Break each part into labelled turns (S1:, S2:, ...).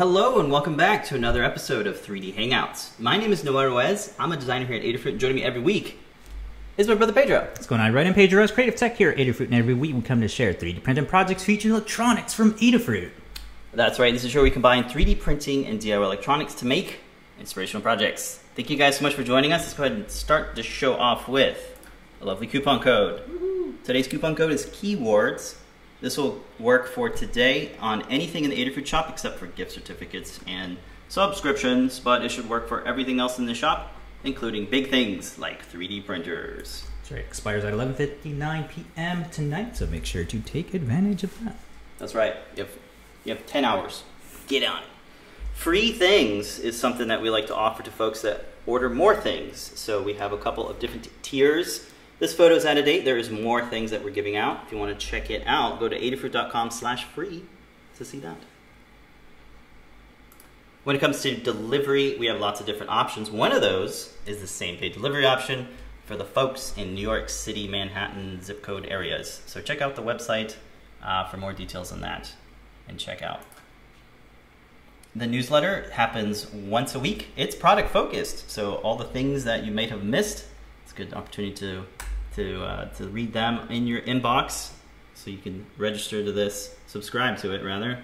S1: hello, and welcome back to another episode of 3D Hangouts. My name is Noah Ruiz. I'm a designer here at Adafruit, and joining me every week is my brother Pedro.
S2: What's going on? Right in Pedro Ruiz, Creative Tech here at Adafruit, and every week we come to share 3D printing projects featuring electronics from Adafruit.
S1: That's right, this is where we combine 3D printing and DIY electronics to make inspirational projects. Thank you guys so much for joining us. Let's go ahead and start the show off with a lovely coupon code. Today's coupon code is keywords. This will work for today on anything in the Adafruit shop except for gift certificates and subscriptions, but it should work for everything else in the shop, including big things like 3D printers.
S2: That's right, expires at 11.59 p.m. tonight, so make sure to take advantage of that.
S1: That's right. You have, you have 10 hours. Get on it. Free things is something that we like to offer to folks that order more things. So we have a couple of different tiers. This photo is out of date. There is more things that we're giving out. If you want to check it out, go to adafruit.com slash free to see that. When it comes to delivery, we have lots of different options. One of those is the same day delivery option for the folks in New York City, Manhattan zip code areas. So check out the website uh, for more details on that and check out. The newsletter happens once a week. It's product focused, so all the things that you might have missed, it's a good opportunity to to uh, to read them in your inbox. So you can register to this, subscribe to it rather.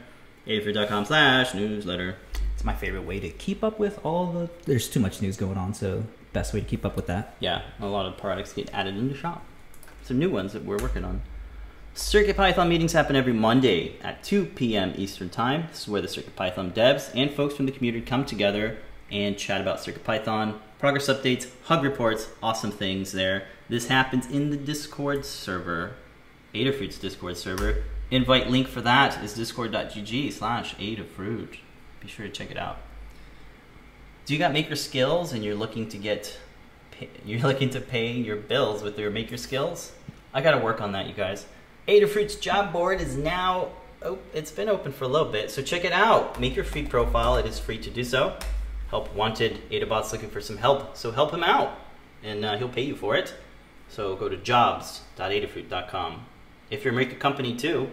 S1: adafruit.com slash newsletter.
S2: It's my favorite way to keep up with all the. There's too much news going on, so best way to keep up with that.
S1: Yeah, a lot of products get added into shop. Some new ones that we're working on. CircuitPython meetings happen every Monday at 2 p.m. Eastern Time. This is where the CircuitPython devs and folks from the community come together and chat about CircuitPython, progress updates, hug reports, awesome things there. This happens in the Discord server, Adafruit's Discord server. Invite link for that is discord.gg slash Adafruit. Be sure to check it out. Do you got maker skills and you're looking to get you're looking to pay your bills with your maker skills? I got to work on that, you guys. Adafruit's job board is now oh, it's been open for a little bit, so check it out. Make your free profile. It is free to do so. Help wanted Adabot's looking for some help, so help him out, and uh, he'll pay you for it. So go to jobs.adafruit.com. If you're a maker company too,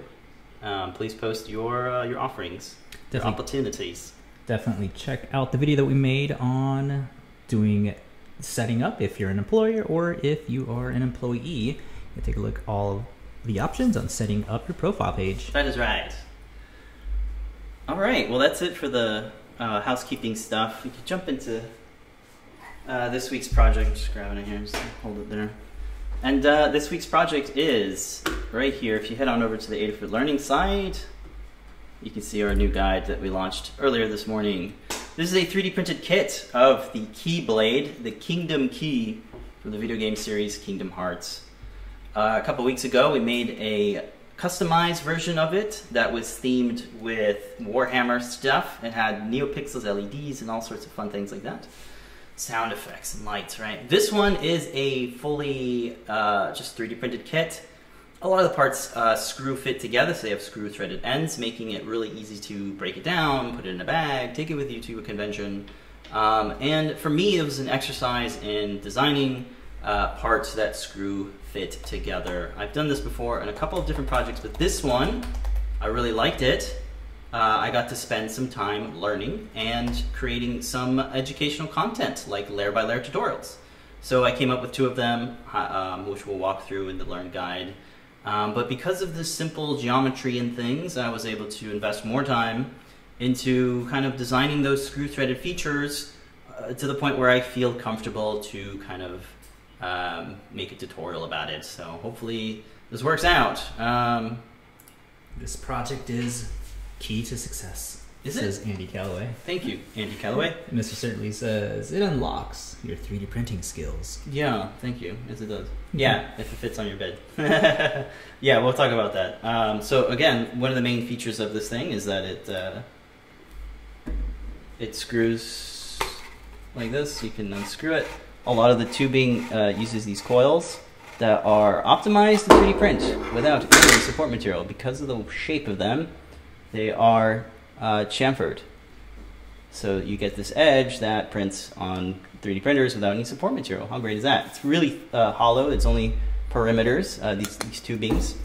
S1: um, please post your uh, your offerings, your opportunities.
S2: Definitely check out the video that we made on doing setting up if you're an employer or if you are an employee. You can take a look at all the options on setting up your profile page.
S1: That is right. All right. Well, that's it for the uh, housekeeping stuff. We can jump into uh, this week's project. Just grabbing it here. Just hold it there. And uh, this week's project is right here. If you head on over to the Adafruit Learning site, you can see our new guide that we launched earlier this morning. This is a 3D printed kit of the Keyblade, the Kingdom Key from the video game series Kingdom Hearts. Uh, a couple weeks ago, we made a customized version of it that was themed with Warhammer stuff. It had NeoPixels LEDs and all sorts of fun things like that. Sound effects and lights, right? This one is a fully uh, just 3D printed kit. A lot of the parts uh, screw fit together, so they have screw threaded ends, making it really easy to break it down, put it in a bag, take it with you to a convention. Um, and for me, it was an exercise in designing uh, parts that screw fit together. I've done this before in a couple of different projects, but this one, I really liked it. Uh, I got to spend some time learning and creating some educational content, like layer by layer tutorials. So I came up with two of them, uh, um, which we'll walk through in the Learn Guide. Um, but because of the simple geometry and things, I was able to invest more time into kind of designing those screw threaded features uh, to the point where I feel comfortable to kind of um, make a tutorial about it. So hopefully this works out. Um,
S2: This project is key to success.
S1: Is it?
S2: says Andy Calloway.
S1: thank you, Andy Calloway.
S2: Mr. Certainly says it unlocks your 3D printing skills.
S1: Yeah, thank you. Yes, it does. Yeah, if it fits on your bed. yeah, we'll talk about that. Um, so again, one of the main features of this thing is that it uh, it screws like this. You can unscrew it. A lot of the tubing uh, uses these coils that are optimized to 3D print without any support material because of the shape of them. They are uh, chamfered. So you get this edge that prints on 3D printers without any support material. How great is that? It's really uh, hollow. It's only perimeters, uh, these, these tubings.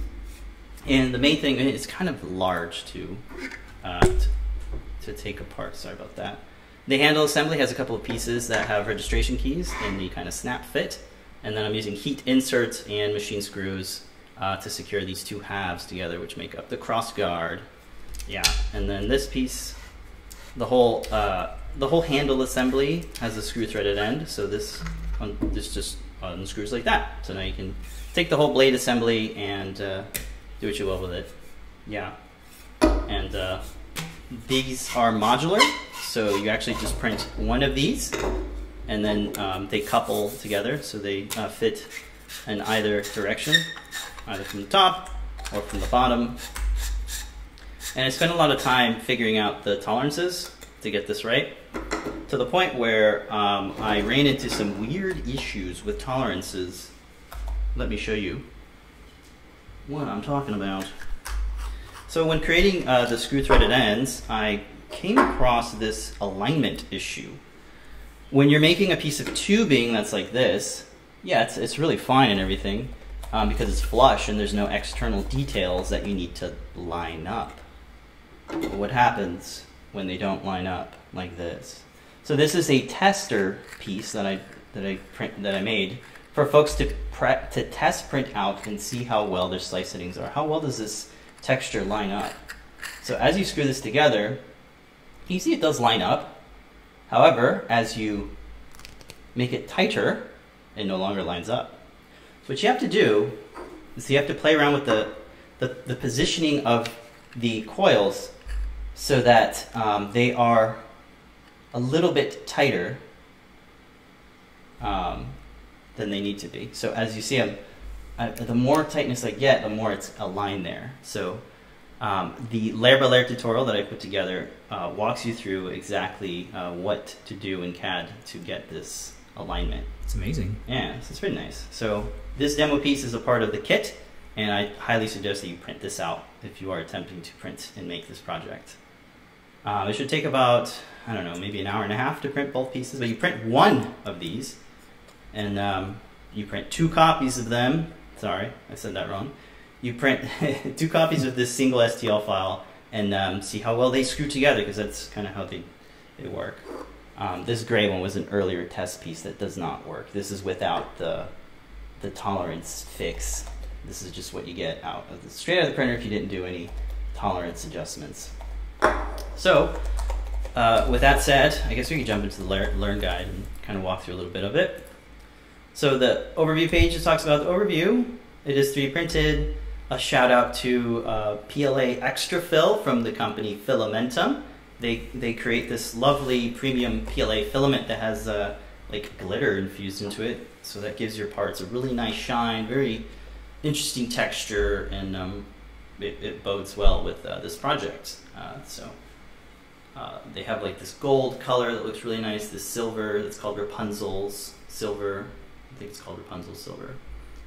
S1: And the main thing, it's kind of large to, uh, to, to take apart. Sorry about that. The handle assembly has a couple of pieces that have registration keys and the kind of snap fit. And then I'm using heat inserts and machine screws uh, to secure these two halves together, which make up the cross guard. Yeah, and then this piece, the whole uh, the whole handle assembly has a screw threaded end. So this this just unscrews like that. So now you can take the whole blade assembly and uh, do what you will with it. Yeah, and uh, these are modular, so you actually just print one of these, and then um, they couple together, so they uh, fit in either direction, either from the top or from the bottom. And I spent a lot of time figuring out the tolerances to get this right, to the point where um, I ran into some weird issues with tolerances. Let me show you what I'm talking about. So when creating uh, the screw threaded ends, I came across this alignment issue. When you're making a piece of tubing that's like this, yeah, it's, it's really fine and everything um, because it's flush and there's no external details that you need to line up. What happens when they don't line up like this? So this is a tester piece that I that I print that I made for folks to pre- to test print out and see how well their slice settings are. How well does this texture line up? So as you screw this together, you see it does line up. However, as you make it tighter, it no longer lines up. So what you have to do is you have to play around with the, the, the positioning of the coils so that um, they are a little bit tighter um, than they need to be. So as you see, I'm, I, the more tightness I get, the more it's aligned there. So um, the layer by layer tutorial that I put together uh, walks you through exactly uh, what to do in CAD to get this alignment.
S2: It's amazing.
S1: Yeah, so it's pretty nice. So this demo piece is a part of the kit, and I highly suggest that you print this out if you are attempting to print and make this project. Uh, it should take about, I don't know, maybe an hour and a half to print both pieces, but you print one of these, and um, you print two copies of them. Sorry, I said that wrong. You print two copies of this single STL file and um, see how well they screw together, because that's kind of how they, they work. Um, this gray one was an earlier test piece that does not work. This is without the, the tolerance fix. This is just what you get out of the straight out of the printer if you didn't do any tolerance adjustments. So, uh, with that said, I guess we can jump into the learn, guide and kind of walk through a little bit of it. So the overview page just talks about the overview. It is 3D printed. A shout out to uh, PLA Extra Fill from the company Fillamentum. They they create this lovely premium PLA filament that has uh, like glitter infused into it, so that gives your parts a really nice shine, very interesting texture, and um, it, it bodes well with uh, this project. Uh, so uh, they have like this gold color that looks really nice, this silver that's called Rapunzel's silver. I think it's called Rapunzel silver.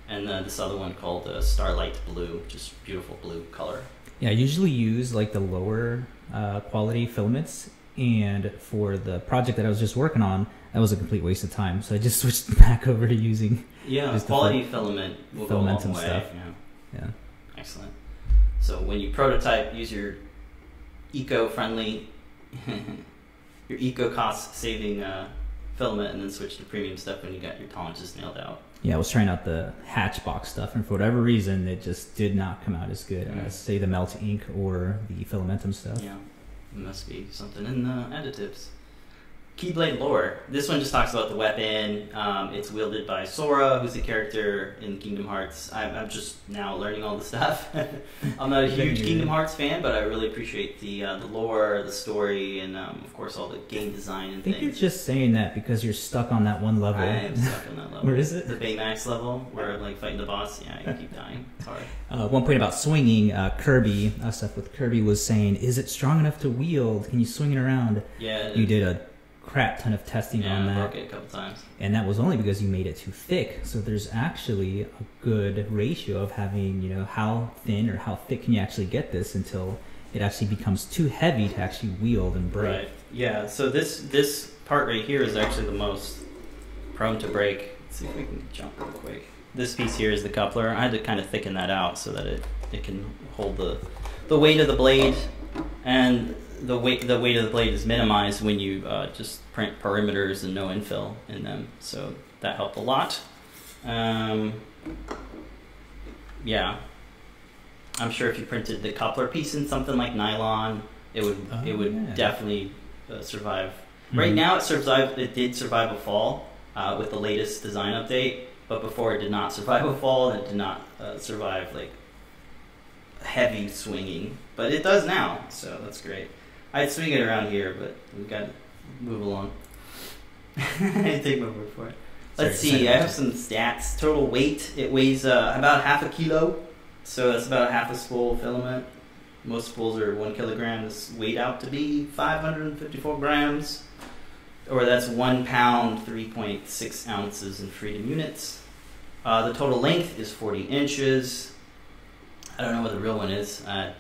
S1: And uh, this other one called uh, Starlight Blue, just beautiful blue color.
S2: Yeah, I usually use like the lower uh, quality filaments, and for the project that I was just working on, that was a complete waste of time. So I just switched back over to using
S1: Yeah, quality filament will go a long way.
S2: stuff.
S1: Yeah,
S2: yeah.
S1: excellent. So when you prototype, use your eco-friendly, your eco-cost saving uh, filament, and then switch to premium stuff when you got your tolerances nailed out.
S2: Yeah, I was trying out the Hatchbox stuff, and for whatever reason, it just did not come out as good
S1: Mm.
S2: as, say, the Melt Ink or the Fillamentum stuff.
S1: Yeah, it must be something in the additives. Keyblade lore. This one just talks about the weapon. Um, it's wielded by Sora, who's a character in Kingdom Hearts. I'm, I'm just now learning all the stuff. I'm not a huge Kingdom Hearts fan, but I really appreciate the uh, the lore, the story, and um, of course all the game design
S2: I
S1: and
S2: think you're just saying that because you're stuck on that one level.
S1: I am stuck on that level.
S2: Where is it?
S1: The Baymax level, where I'm like fighting the boss. Yeah, I keep dying. It's hard.
S2: Uh, one point about swinging, uh, Kirby, uh, stuff with Kirby was saying, is it strong enough to wield? Can you swing it around?
S1: Yeah,
S2: You did a crap ton of testing
S1: yeah,
S2: on
S1: I
S2: that.
S1: broke it a couple times.
S2: and that was only because you made it too thick. So there's actually a good ratio of having, you know, how thin or how thick can you actually get this until it actually becomes too heavy to actually wield and break.
S1: Right. Yeah. So this this part right here is actually the most prone to break. Let's see if we can jump real quick. This piece here is the coupler. I had to kind of thicken that out so that it, it can hold the the weight of the blade. And the weight the weight of the blade is minimized when you uh, just print perimeters and no infill in them. So that helped a lot. Um, yeah, I'm sure if you printed the coupler piece in something like nylon, it would
S2: Oh,
S1: it would
S2: yeah.
S1: definitely uh, survive. Right
S2: Mhm.
S1: now, it survived. It did survive a fall uh, with the latest design update, but before it did not survive a fall, and it did not uh, survive like heavy swinging. But it does now, so that's great. I'd swing it around here, but we've got to move along. I take my word for it. Let's
S2: Sorry,
S1: see. I have some stats. Total weight. It weighs uh, about half a kilo, so that's about half a spool filament. Most spools are one kilogram. This weighed out to be 554 grams, or that's one pound, 3.6 ounces in freedom units. Uh, the total length is 40 inches. I don't know what the real one is. Uh,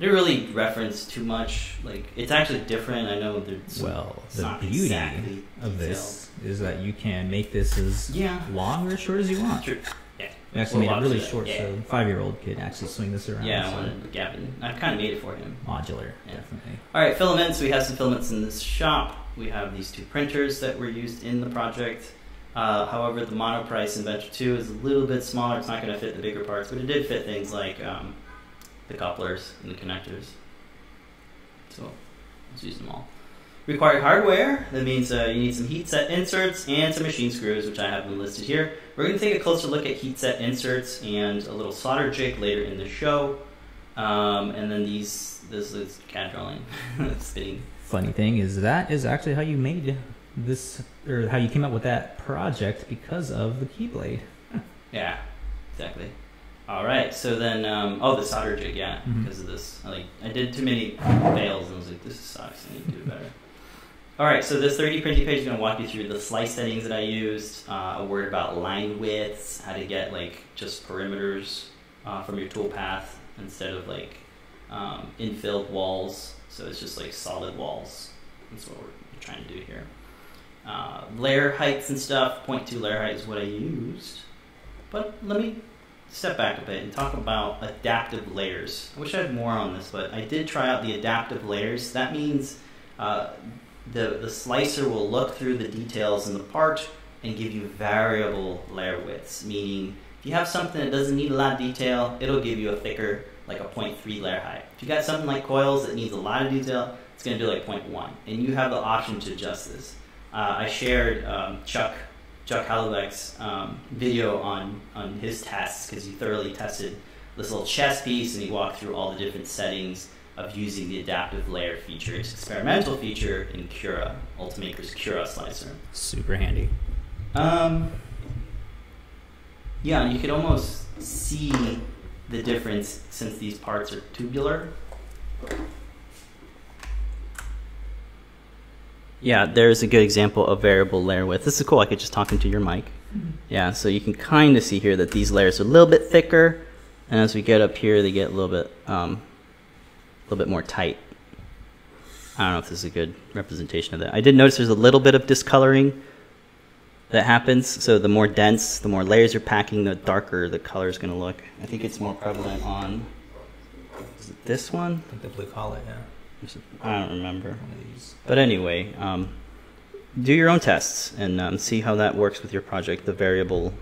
S1: didn't really reference too much. Like it's actually different. I know there's
S2: Well, the beauty
S1: exactly
S2: of this is that you can make this as
S1: Yeah.
S2: long or as short as you want.
S1: True. Yeah.
S2: We actually
S1: We'll
S2: made it really short,
S1: yeah.
S2: so five-year-old could actually swing this around.
S1: Yeah, I
S2: so
S1: wanted Gavin. I've kind of made it for him.
S2: modular,
S1: Yeah.
S2: definitely.
S1: All right, filaments. We have some filaments in this shop. We have these two printers that were used in the project. Uh, however, the Monoprice Inventor 2 is a little bit smaller. It's not going to fit the bigger parts, but it did fit things like um, the couplers and the connectors. So let's use them all. Required hardware. That means uh, you need some heat set inserts and some machine screws, which I have them listed here. We're going to take a closer look at heat set inserts and a little solder jig later in the show. Um, and then these, this is CAD drawing, spitting.
S2: Funny thing is that is actually how you made this, or how you came up with that project because of the Keyblade.
S1: Yeah, exactly. All right, so then, um, oh, the solder jig, yeah, because of this. I, like, I did too many fails, and I was like, this sucks. I need to do better. All right, so this 3D printing page is going to walk you through the slice settings that I used, uh, a word about line widths, how to get like just perimeters uh, from your toolpath instead of like um, infilled walls. So it's just like solid walls. That's what we're trying to do here. Uh, layer heights and stuff. 0.2 layer height is what I used. But let me step back a bit and talk about adaptive layers. I wish I had more on this, but I did try out the adaptive layers. That means uh, the, the slicer will look through the details in the part and give you variable layer widths, meaning if you have something that doesn't need a lot of detail, it'll give you a thicker, like a 0.3 layer height. If you got something like coils that needs a lot of detail, it's going to do like 0.1, and you have the option to adjust this. Uh, I shared um, Chuck Chuck Hellebuyck's um, video on on his tests because he thoroughly tested this little chess piece and he walked through all the different settings of using the adaptive layer feature. It's experimental feature in Cura, Ultimaker's Cura slicer.
S2: Super handy.
S1: Um, yeah, you could almost see the difference since these parts are tubular. Yeah, there's a good example of variable layer width. This is cool. I could just talk into your mic. Yeah, so you can kind of see here that these layers are a little bit thicker, and as we get up here, they get a little bit, um, a little bit more tight. I don't know if this is a good representation of that. I did notice there's a little bit of discoloring that happens. So the more dense, the more layers you're packing, the darker the color is going to look. I think it's more prevalent on is it this one.
S2: I think the blue collar, yeah.
S1: I don't remember.
S2: One of these.
S1: But anyway, um, do your own tests and um, see how that works with your project. The variable,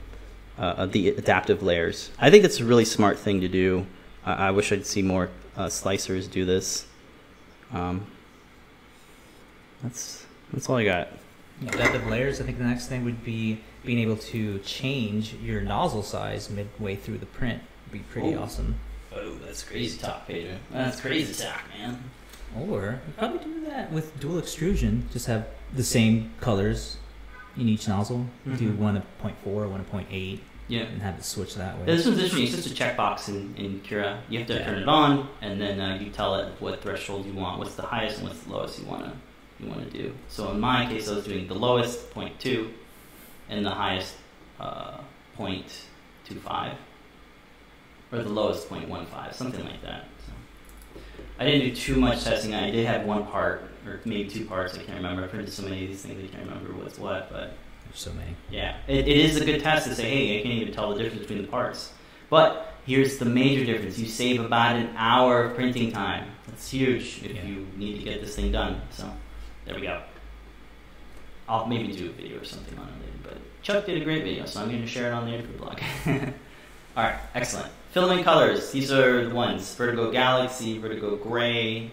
S1: uh, the adaptive layers. I think it's a really smart thing to do. I, I wish I'd see more uh, slicers do this. Um, that's that's all I got.
S2: Adaptive layers. I think the next thing would be being able to change your nozzle size midway through the print. Would be pretty
S1: Ooh.
S2: awesome.
S1: Oh, that's crazy talk, Pedro. That's crazy talk, man.
S2: Or you probably do that with dual extrusion. Just have the same colors in each nozzle. Do
S1: Mhm.
S2: one at 0.4, one at 0.8,
S1: Yeah.
S2: and have it switch that way.
S1: This one's interesting. It's just a checkbox in, in Cura. You have to
S2: Yeah.
S1: turn it on, and then uh, you tell it what threshold you want, what's the highest and what's the lowest you wanna you wanna do. So in my case, I was doing the lowest 0.2 and the highest uh, 0.25, or the lowest 0.15, something like that. I didn't do too much testing. I did have one part, or maybe two parts. I can't remember. I printed so many of these things, I can't remember what's what, but.
S2: There's so many.
S1: Yeah, it, it is a good test to say, hey, I can't even tell the difference between the parts. But here's the major difference. You save about an hour of printing time. That's huge if
S2: Yeah.
S1: you need to get this thing done. So there we go. I'll maybe do a video or something on it later, but Chuck did a great video, so I'm going to share it on the Interview blog. All right, excellent. Filament colors. These are the ones: Vertigo Galaxy, Vertigo Gray,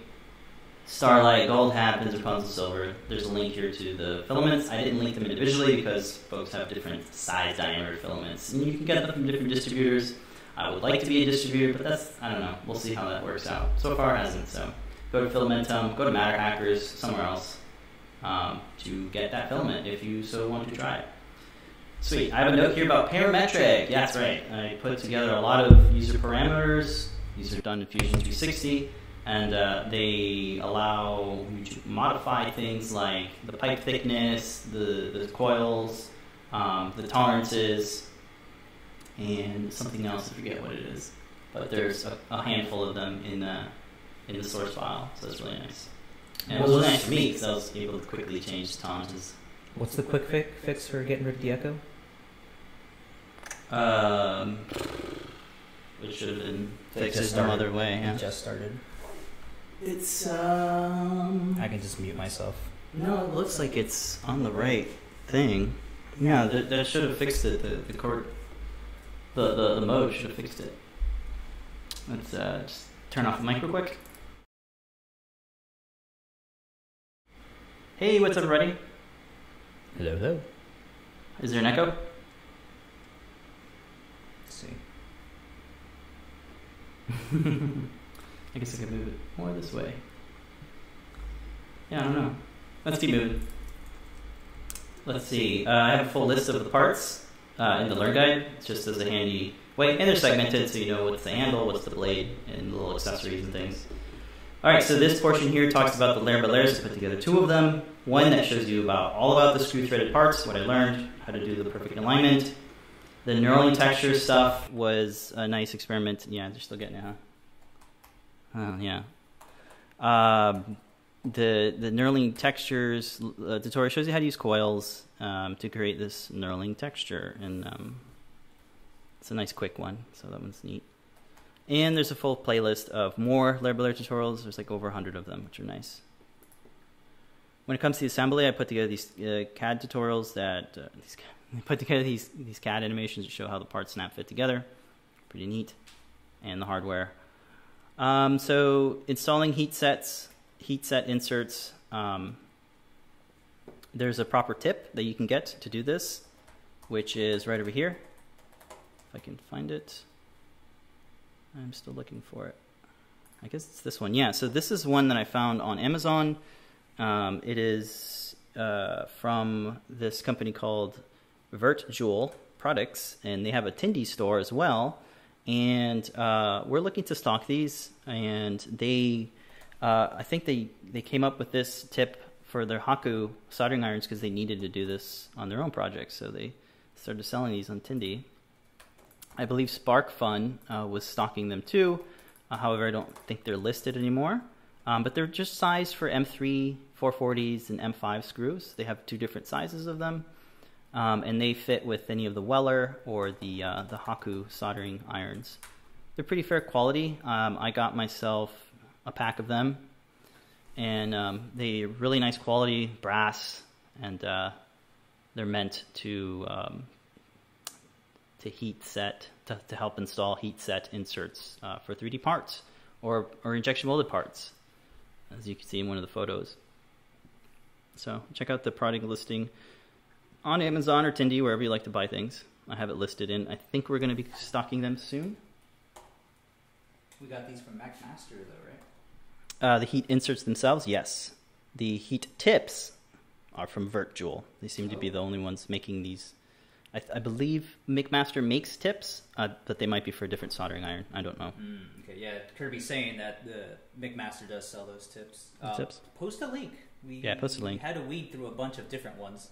S1: Starlight, Gold Happens, Rapunzel Silver. There's a link here to the filaments. I didn't link them individually because folks have different size diameter filaments, and you can get them from different distributors. I would like to be a distributor, but that's I don't know. We'll see how that works out. So far, it hasn't. So go to Fillamentum, go to MatterHackers, somewhere else um, to get that filament if you so want to try it. Sweet. I have a note here about parametric. Yeah, that's right. I put together a lot of user parameters. These are done in Fusion 360, and uh, they allow you to modify things like the pipe thickness, the, the coils, um, the tolerances, and something else. I forget what it is. But there's a, a handful of them in the, in the source file, so it's really nice. And it was really nice for me because I was able to quickly change tolerances.
S2: What's the quick fi- fix for getting rid of the echo?
S1: Um, which should have been fixed
S2: just
S1: some other way.
S2: It
S1: Yeah.
S2: just started.
S1: It's um.
S2: I can just mute myself.
S1: No, it looks like it's on the right thing. Yeah, that, that should have fixed it. The the cord, the the, the mode should have fixed it. Let's uh, just turn off the mic real quick. Hey, what's up, everybody?
S2: Hello, hello.
S1: Is there an echo?
S2: Let's see.
S1: I guess I could move it more this way. Yeah, I don't know. Let's keep moving. Let's see. Uh, I have a full list of the parts uh, in the Learn Guide, just as a handy way. And they're segmented, so you know what's the handle, what's the blade, and the little accessories and things. All right, so this portion here talks about the layer by layers. I put together two of them. One that shows you about all about the screw threaded parts, what I learned, how to do the perfect alignment. The knurling texture stuff was a nice experiment. Yeah, they're still getting it, huh? Oh yeah. Um, the the knurling textures uh, tutorial shows you how to use coils um, to create this knurling texture, and um, it's a nice quick one. So that one's neat. And there's a full playlist of more layer tutorials. There's like over hundred of them, which are nice. When it comes to the assembly, I put together these uh, CAD tutorials that uh, these, Put together these these CAD animations to show how the parts snap fit together. Pretty neat, and the hardware. Um, so installing heat sets, heat set inserts. Um, there's a proper tip that you can get to do this, which is right over here. If I can find it. I'm still looking for it. I guess it's this one. Yeah, so this is one that I found on Amazon. Um, it is uh, from this company called Vert Jewel Products, and they have a Tindie store as well. And uh, we're looking to stock these, and they, uh, I think they they came up with this tip for their Hakko soldering irons because they needed to do this on their own projects, so they started selling these on Tindie. I believe SparkFun uh, was stocking them too. Uh, however, I don't think they're listed anymore. Um, but they're just sized for M3, 440s, and M5 screws. They have two different sizes of them, um, and they fit with any of the Weller or the uh, the Hakko soldering irons. They're pretty fair quality. Um, I got myself a pack of them, and um, they really nice quality, brass, and uh, they're meant to um, to heat set to, to help install heat set inserts uh, for 3D parts or or injection molded parts, as you can see in one of the photos. So check out the product listing on Amazon or Tindie, wherever you like to buy things. I have it listed in. I think we're going to be stocking them soon.
S2: We got these from McMaster, though, right?
S1: Uh, the heat inserts themselves, yes. The heat tips are from VertJewel. They seem to be the only ones making these. I, I believe McMaster makes tips, uh, but they might be for a different soldering iron. I don't know.
S2: Mm, okay, yeah. Kirby's saying that the McMaster does sell those tips. Uh,
S1: tips?
S2: Post a link. We,
S1: Yeah, post a link.
S2: We had to weed through a bunch of different ones.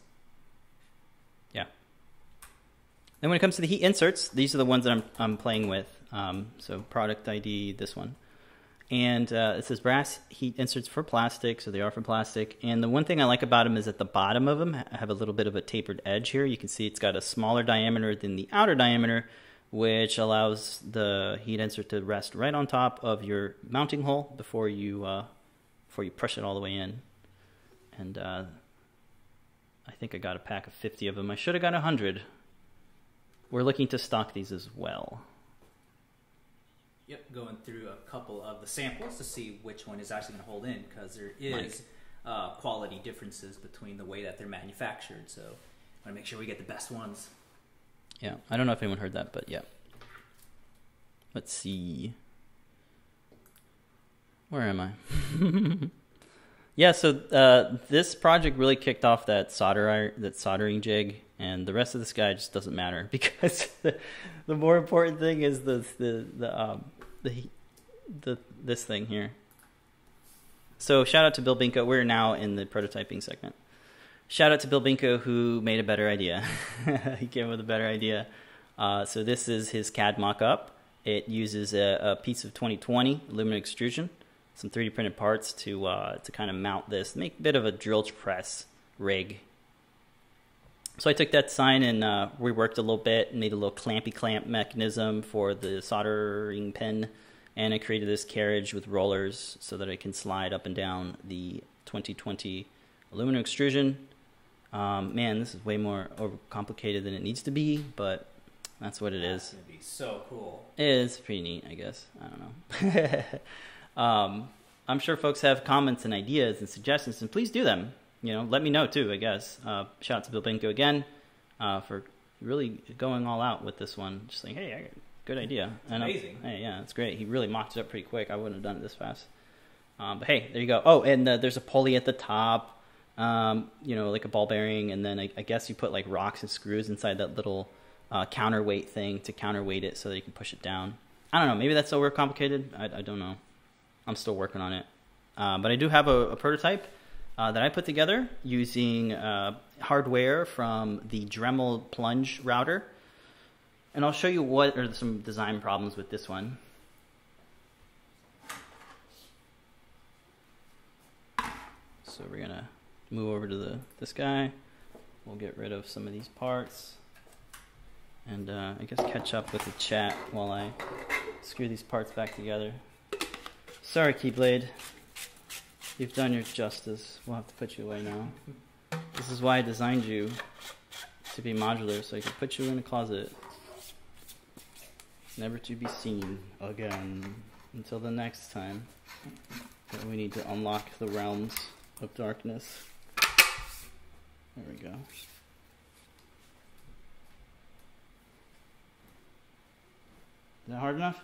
S1: Then when it comes to the heat inserts, these are the ones that I'm, I'm playing with. Um, so product ID, this one. And uh, it says brass heat inserts for plastic, so they are for plastic. And the one thing I like about them is at the bottom of them I have a little bit of a tapered edge here. You can see it's got a smaller diameter than the outer diameter, which allows the heat insert to rest right on top of your mounting hole before you uh, before you push it all the way in. And uh, I think I got a pack of 50 of them. I should have got 100. We're looking to stock these as well.
S2: Yep, going through a couple of the samples to see which one is actually going to hold in because there is uh, quality differences between the way that they're manufactured. So, I want to make sure we get the best ones.
S1: Yeah, I don't know if anyone heard that, but yeah. Let's see. Where am I? yeah, so uh, this project really kicked off that solder that soldering jig, and the rest of this guy just doesn't matter because the, the more important thing is the the the um, the the this thing here. So shout out to Bill Binko. We're now in the prototyping segment. Shout out to Bill Binko who made a better idea. he came up with a better idea. Uh, so this is his CAD mock-up. It uses a, a, piece of 2020 aluminum extrusion, some 3D printed parts to uh, to kind of mount this, make a bit of a drill press rig. So I took that sign and uh, reworked a little bit, made a little clampy clamp mechanism for the soldering pin, and I created this carriage with rollers so that I can slide up and down the 2020 aluminum extrusion. Um, man, this is way more complicated than it needs to be, but that's what it
S2: That's
S1: is.
S2: gonna be so cool.
S1: It is pretty neat, I guess. I don't know. um, I'm sure folks have comments and ideas and suggestions, and please do them. You know, let me know too. I guess. Uh, shout out to Bill Binko again uh, for really going all out with this one. Just like, hey, I got good idea. And I'm-
S2: amazing.
S1: hey, yeah, it's great. He really mocked it up pretty quick. I wouldn't have done it this fast. Um, but hey, there you go. Oh, and uh, there's a pulley at the top. Um, you know, like a ball bearing, and then I, I guess you put like rocks and screws inside that little uh, counterweight thing to counterweight it so that you can push it down. I don't know. Maybe that's overcomplicated. I, I don't know. I'm still working on it. Uh, but I do have a, a prototype uh, that I put together using uh, hardware from the Dremel plunge router. And I'll show you what are some design problems with this one. So we're gonna move over to the this guy. We'll get rid of some of these parts. And uh, I guess catch up with the chat while I screw these parts back together. Sorry, Keyblade. You've done your justice. We'll have to put you away now. This is why I designed you to be modular, so I can put you in a closet. Never to be seen again until the next time that we need to unlock the realms of darkness. There we go. Is that hard enough?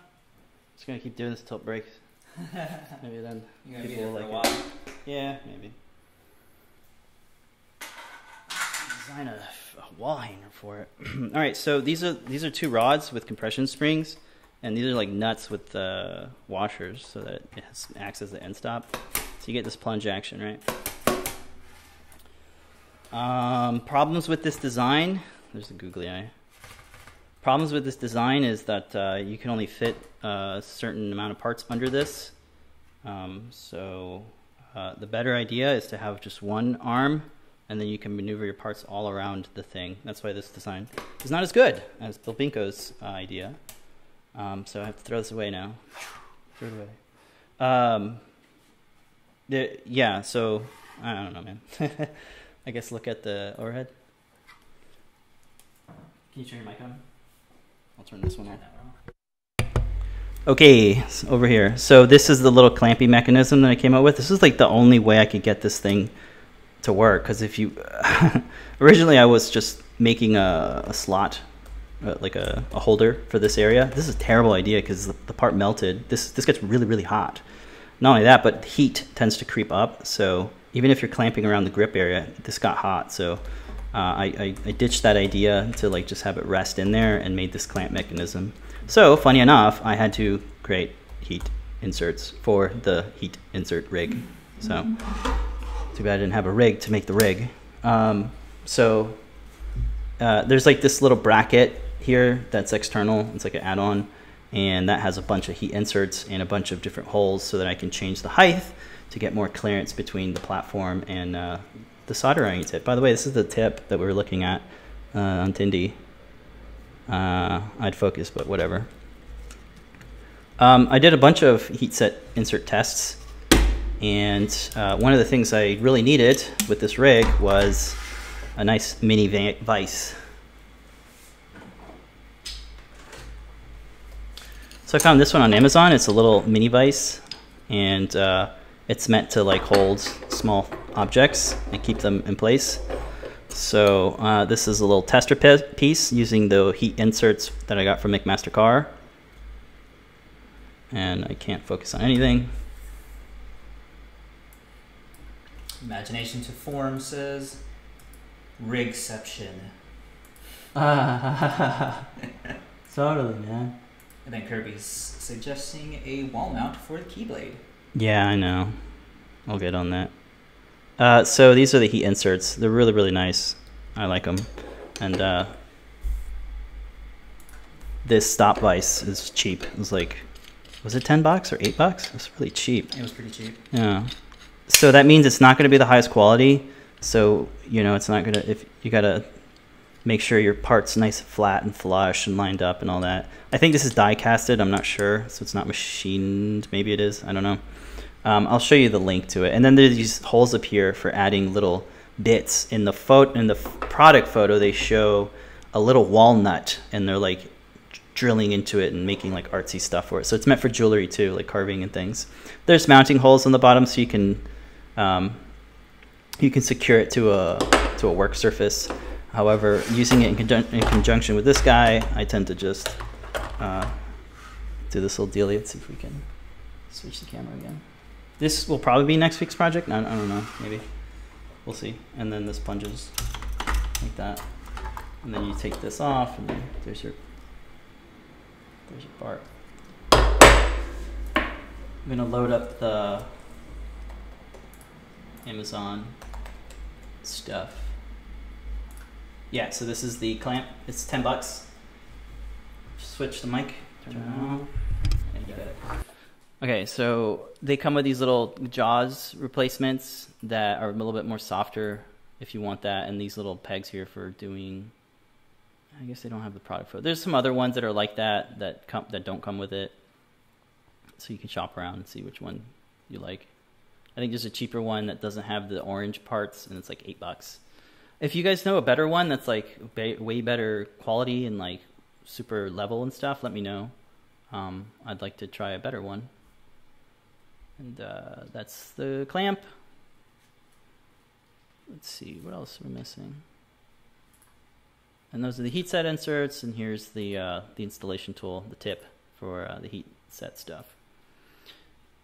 S1: Just gonna keep doing this till it breaks. Maybe then
S2: You're gonna be
S1: people will
S2: for a
S1: like it. Yeah, maybe. Design a, a wall hanger for it. All right, so these are these are two rods with compression springs, and these are like nuts with uh, washers, so that it has, acts as the end stop. So you get this plunge action, right? Um, problems with this design. There's the googly eye. Problems with this design is that uh, you can only fit a certain amount of parts under this. Um, so uh, the better idea is to have just one arm, and then you can maneuver your parts all around the thing. That's why this design is not as good as Bill Binko's uh, idea. Um, so I have to throw this away now. Throw it away. Um, the, yeah, so I don't know, man. I guess look at the overhead. Can you turn your mic on? I'll turn this one
S2: off.
S1: Okay, over here. So this is the little clampy mechanism that I came up with. This is like the only way I could get this thing to work. Because if you originally, I was just making a, a slot, uh, like a, a holder for this area. This is a terrible idea because the, the part melted. This this gets really really hot. Not only that, but heat tends to creep up. So even if you're clamping around the grip area, this got hot. So uh, I, I, I ditched that idea to like just have it rest in there and made this clamp mechanism. So funny enough, I had to create heat inserts for the heat insert rig. So too bad I didn't have a rig to make the rig. Um, so uh, there's like this little bracket here that's external. It's like an add-on, and that has a bunch of heat inserts and a bunch of different holes so that I can change the height to get more clearance between the platform and uh, the soldering tip. By the way, this is the tip that we were looking at uh, on Tindie. uh, I'd focus, but whatever. Um, I did a bunch of heat set insert tests, and uh, one of the things I really needed with this rig was a nice mini vise. So I found this one on Amazon. It's a little mini vise, and uh, it's meant to like hold small objects and keep them in place. So uh, this is a little tester piece using the heat inserts that I got from McMaster-Carr. And I can't focus on anything.
S2: Imagination to form says rigception.
S1: Ah Totally, man.
S2: And then Kirby's suggesting a wall mount for the keyblade.
S1: Yeah, I know. I'll get on that. Uh, so these are the heat inserts. They're really, really nice. I like them. And uh, this stop vise is cheap. It was like, was it 10 bucks or 8 bucks? It was really cheap.
S2: It was pretty cheap.
S1: Yeah. So that means it's not going to be the highest quality. So, you know, it's not going to, if you got to make sure your part's nice and flat and flush and lined up and all that. I think this is die casted. I'm not sure. So it's not machined. Maybe it is. I don't know. Um, I'll show you the link to it. And then there's these holes up here for adding little bits. In the photo, in the product photo, they show a little walnut, and they're like drilling into it and making like artsy stuff for it. So it's meant for jewelry too, like carving and things. There's mounting holes on the bottom, so you can um, you can secure it to a to a work surface. However, using it in, conjun- in conjunction with this guy, I tend to just uh, do this little dealie. Let's see if we can switch the camera again. This will probably be next week's project. I, I don't know. Maybe we'll see. And then this plunges like that. And then you take this off, and then there's your there's your part. I'm gonna load up the Amazon stuff. Yeah, so this is the clamp. It's ten bucks. Switch the mic. Turn it on. And you it. Okay, so they come with these little jaws replacements that are a little bit more softer if you want that, and these little pegs here for doing. I guess they don't have the product for. There's some other ones that are like that that come that don't come with it, so you can shop around and see which one you like. I think there's a cheaper one that doesn't have the orange parts, and it's like eight bucks. If you guys know a better one that's like way better quality and like super level and stuff, let me know. Um, I'd like to try a better one. And uh, that's the clamp. Let's see, what else we're missing? And those are the heat set inserts, and here's the uh, the installation tool, the tip for uh, the heat set stuff.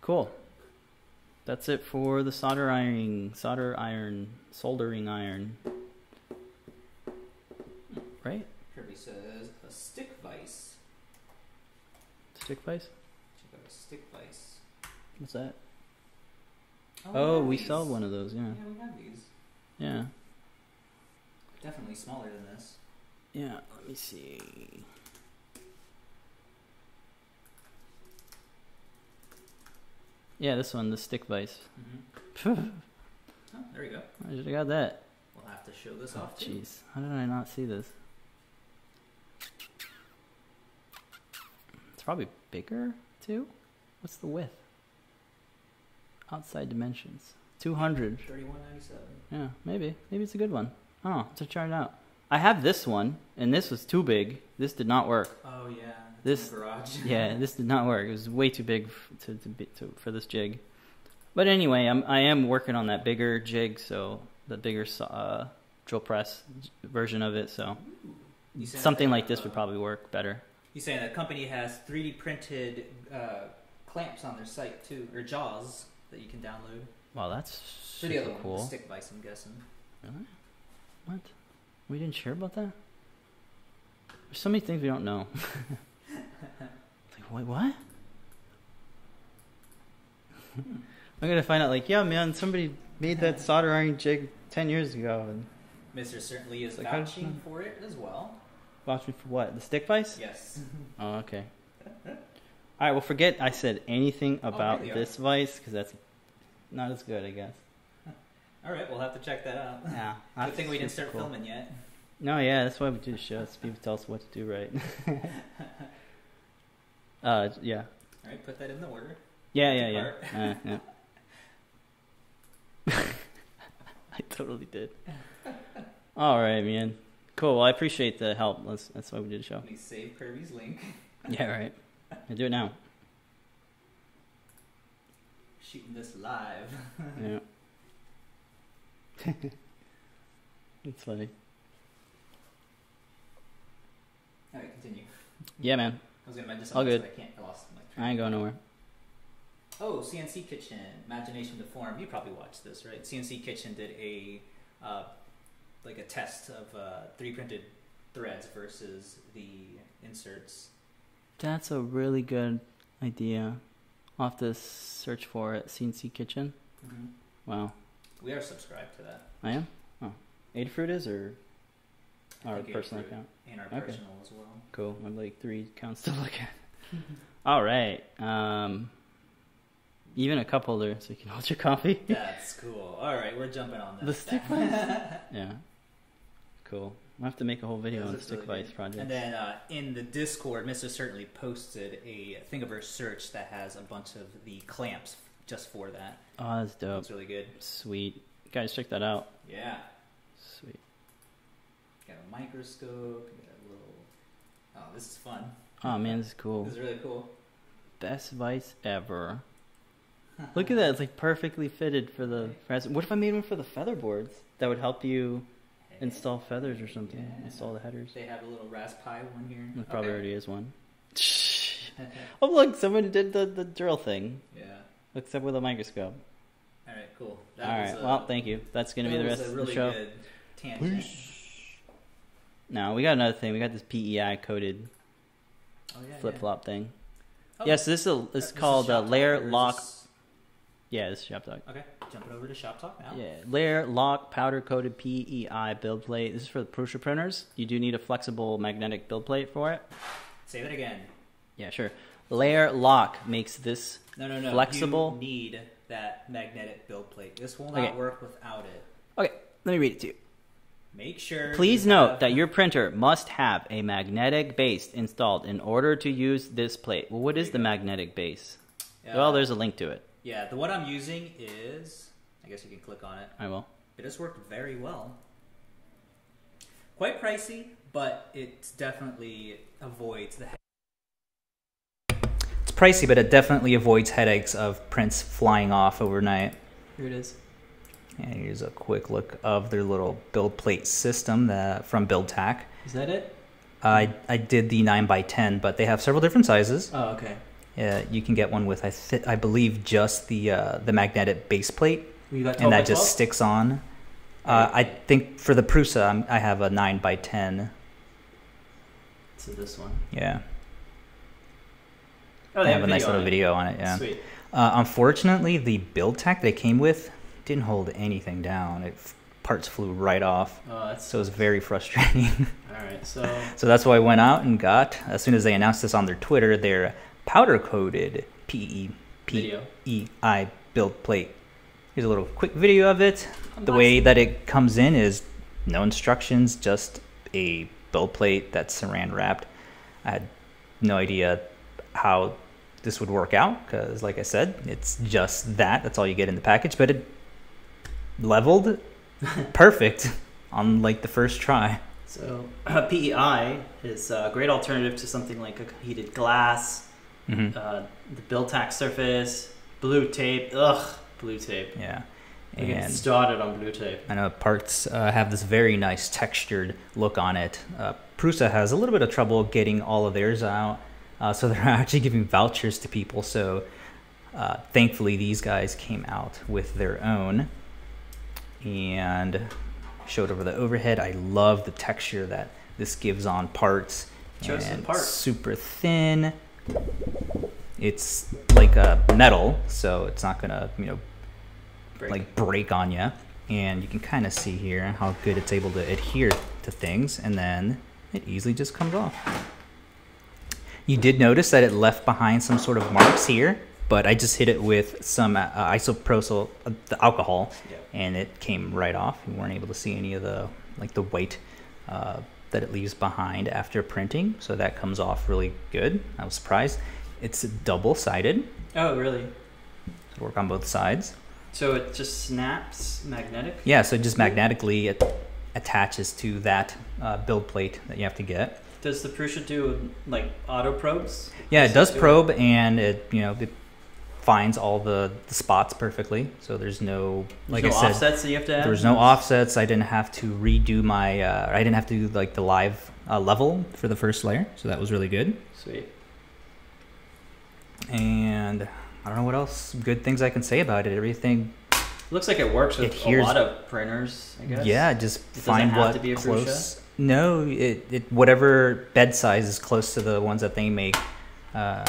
S1: Cool. That's it for the solder iron, solder iron, soldering iron. Right?
S2: Kirby says a stick vice.
S1: Stick vise?
S2: Check out a stick vice.
S1: What's that? Oh,
S2: have
S1: we
S2: these.
S1: sell one of those, yeah.
S2: Yeah, we have these.
S1: Yeah.
S2: Definitely smaller than this.
S1: Yeah, let me see. Yeah, this one, the stick vise.
S2: Mm-hmm. Oh, there we go.
S1: I should have got that.
S2: We'll have to show this
S1: Oh,
S2: off
S1: jeez. How did I not see this? It's probably bigger, too? What's the width? Outside dimensions. 200.
S2: Thirty-one ninety-seven.
S1: Yeah, maybe. Maybe it's a good one. Oh, to try it out. I have this one, and this was too big. This did not work.
S2: Oh yeah. it's
S1: This-
S2: garage.
S1: Yeah, this did not work. It was way too big to, to, be, to for this jig. But anyway, I'm I am working on that bigger jig, so the bigger uh, drill press version of it. So
S2: You
S1: something like this
S2: uh,
S1: would probably work better.
S2: You saying that company has 3D printed uh, clamps on their site too, or jaws that you can download?
S1: Wow, that's super
S2: other one,
S1: cool.
S2: the stick vice, I'm guessing.
S1: Really? What? We didn't share about that? There's so many things we don't know. like, wait, what? I'm gonna find out. Like, yeah, man, somebody made that solder iron jig ten years ago, and
S2: Mister certainly is
S1: Like,
S2: vouching for it as well.
S1: me for what? The stick vice?
S2: Yes.
S1: Oh, okay. All right. Well, forget I said anything about
S2: really?
S1: this vice because that's not as good, I guess.
S2: All right, we'll have to check that out.
S1: Yeah.
S2: Good thing we didn't start
S1: cool.
S2: filming yet.
S1: No, yeah, that's why we do the show. So people tell us what to do right. uh, yeah,
S2: All right, put that in the order.
S1: yeah, yeah, yeah. Uh, yeah. I totally did. All right, man. Cool. Well, I appreciate the help. Let's, that's why we did the show.
S2: Let me save Kirby's link.
S1: Yeah, right. I do it now.
S2: Shooting this live.
S1: Yeah. it's funny.
S2: All right, continue.
S1: Yeah, man.
S2: I was gonna mention
S1: All good.
S2: I can't. I lost my
S1: I ain't going nowhere.
S2: Oh, CNC Kitchen, Imagination to Form. You probably watched this, right? CNC Kitchen did a uh, like a test of uh, three printed threads versus the inserts.
S1: That's a really good idea. I'll have to search for it. CNC Kitchen.
S2: Mm-hmm.
S1: Wow.
S2: We are subscribed to that.
S1: I am? Oh. Adafruit is or our personal
S2: Adafruit
S1: account?
S2: and our
S1: Okay.
S2: personal as well.
S1: Cool. I'm like three accounts to look at. All right. Um, even a cup holder so you can hold your coffee.
S2: That's cool. All right, we're jumping on that.
S1: The stick yeah. Cool. I'll have to make a whole video on stick
S2: really
S1: vice project.
S2: And then uh, in the Discord, Mr. Certainly posted a Thingiverse search that has a bunch of the clamps just for that.
S1: oh, that's dope.
S2: That's really good.
S1: Sweet. Guys, check that out.
S2: Yeah.
S1: Sweet.
S2: Got a microscope. Got a little. Oh, this is fun.
S1: Oh man, this is cool.
S2: This is really cool.
S1: Best vice ever. Look at that. It's like perfectly fitted for the. What if I made one for the feather boards? That would help you install feathers or something.
S2: Yeah.
S1: Install the headers.
S2: They have a little Raspberry one here.
S1: There probably
S2: Okay.
S1: already is one. Oh look, someone did the, the drill thing.
S2: yeah.
S1: Except with a microscope.
S2: All right. Cool.
S1: All right.
S2: a-
S1: well, thank you. That's gonna be the rest
S2: a
S1: of the show.
S2: Good.
S1: No, we got another thing. We got this PEI coated
S2: Oh yeah.
S1: flip flop thing.
S2: Oh.
S1: Yes, this is a, it's called
S2: is
S1: uh, layer
S2: Talk, or is
S1: lock.
S2: this-
S1: Yeah, this is Shop Talk.
S2: Okay, jumping over to Shop Talk now.
S1: Yeah, layer lock powder coated PEI build plate. This is for the Prusa printers. You do need a flexible magnetic build plate for it.
S2: Say that again.
S1: Yeah, sure. Layer lock makes this
S2: No, no, no.
S1: Flexible.
S2: You need that magnetic build plate. This will not
S1: Okay.
S2: work without it.
S1: Okay, let me read it to you.
S2: Make sure.
S1: Please note
S2: have-
S1: that your printer must have a magnetic base installed in order to use this plate. Well, what is the magnetic base?
S2: Yeah.
S1: Well, there's a link to it.
S2: Yeah, the one I'm using is. I guess you can click on it.
S1: I will.
S2: It has worked very well. Quite pricey, but it definitely avoids the.
S3: It's pricey, but it definitely avoids headaches of prints flying off overnight.
S1: Here it is.
S3: And here's a quick look of their little build plate system that, from BuildTak.
S1: Is that it?
S3: I, I did the 9x10, but they have several different sizes.
S1: Oh, okay.
S3: Uh, you can get one with, I, th- I believe, just the uh, the magnetic base plate, and that just sticks on. Uh, I think for the Prusa, I'm, I have a 9x10.
S1: So this one.
S3: Yeah.
S1: Oh,
S3: they have a nice little
S1: it.
S3: video on it, yeah.
S1: Sweet.
S3: Uh, unfortunately, the BuildTak they came with didn't hold anything down. It f- parts flew right off,
S1: Oh, that's
S3: so it was very frustrating.
S1: all right. So
S3: so that's why I went out and got, as soon as they announced this on their Twitter, their powder coated PE. PEI build plate. Here's a little quick video of it. The way that it comes in is no instructions, just a build plate that's saran wrapped. I had no idea how this would work out because, like I said, it's just that. That's all you get in the package, but it leveled perfect on like the first try.
S1: So PEI is a great alternative to something like a heated glass,
S3: hmm
S1: uh, the BuildTak surface, blue tape. Ugh, blue tape.
S3: Yeah,
S1: get
S3: and
S1: started on blue tape.
S3: I know parts uh, have this very nice textured look on it. Uh, Prusa has a little bit of trouble getting all of theirs out, uh, so they're actually giving vouchers to people. So uh, thankfully, these guys came out with their own and showed over the overhead. I love the texture that this gives on parts.
S1: Show us some
S3: and
S1: parts.
S3: Super thin. It's like a metal, so it's not gonna you know
S1: Break.
S3: like break on you and you can kind of see here how good it's able to adhere to things and then it easily just comes off you did notice that it left behind some sort of marks here but i just hit it with some uh, isopropyl uh, the alcohol
S1: Yeah.
S3: and it came right off you weren't able to see any of the like the white uh, that it leaves behind after printing. So that comes off really good. I was surprised. It's double sided,
S1: Oh, really?
S3: so work on both sides.
S1: So it just snaps magnetic?
S3: Yeah, so it just magnetically it attaches to that uh, build plate that you have to get.
S1: Does the Prusa do like auto probes?
S3: Yeah, it does
S1: do it?
S3: probe and it you know it finds all the, the spots perfectly. So there's no like
S1: There's no
S3: I said,
S1: offsets that you have to add?
S3: there was no offsets. I didn't have to redo my uh, I didn't have to do like the live uh, level for the first layer, so that was really good.
S1: Sweet.
S3: And I don't know what else good things I can say about it. Everything,
S1: Looks like it works with
S3: It
S1: a lot of printers, I guess.
S3: yeah, just
S1: doesn't
S3: find
S1: have
S3: what
S1: to be a
S3: close. No, it, it whatever bed size is close to the ones that they make. Uh,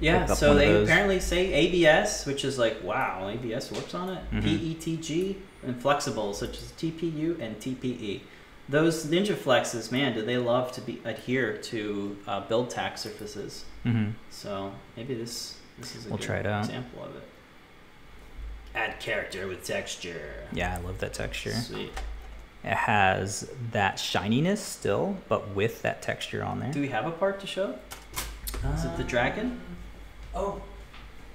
S1: Yeah, so they apparently say ABS, which is like, wow, ABS works on it.
S3: Mhm.
S1: PETG and flexible, such as TPU and TPE. Those Ninja Flexes, man, do they love to be adhere to uh, BuildTak surfaces.
S3: Mhm.
S1: So maybe this this is a
S3: We'll
S1: good
S3: try it out.
S1: example of it. Add character with texture.
S3: Yeah, I love that texture.
S1: Sweet.
S3: It has that shininess still, but with that texture on there.
S1: Do we have a part to show? Is it the dragon?
S2: Oh.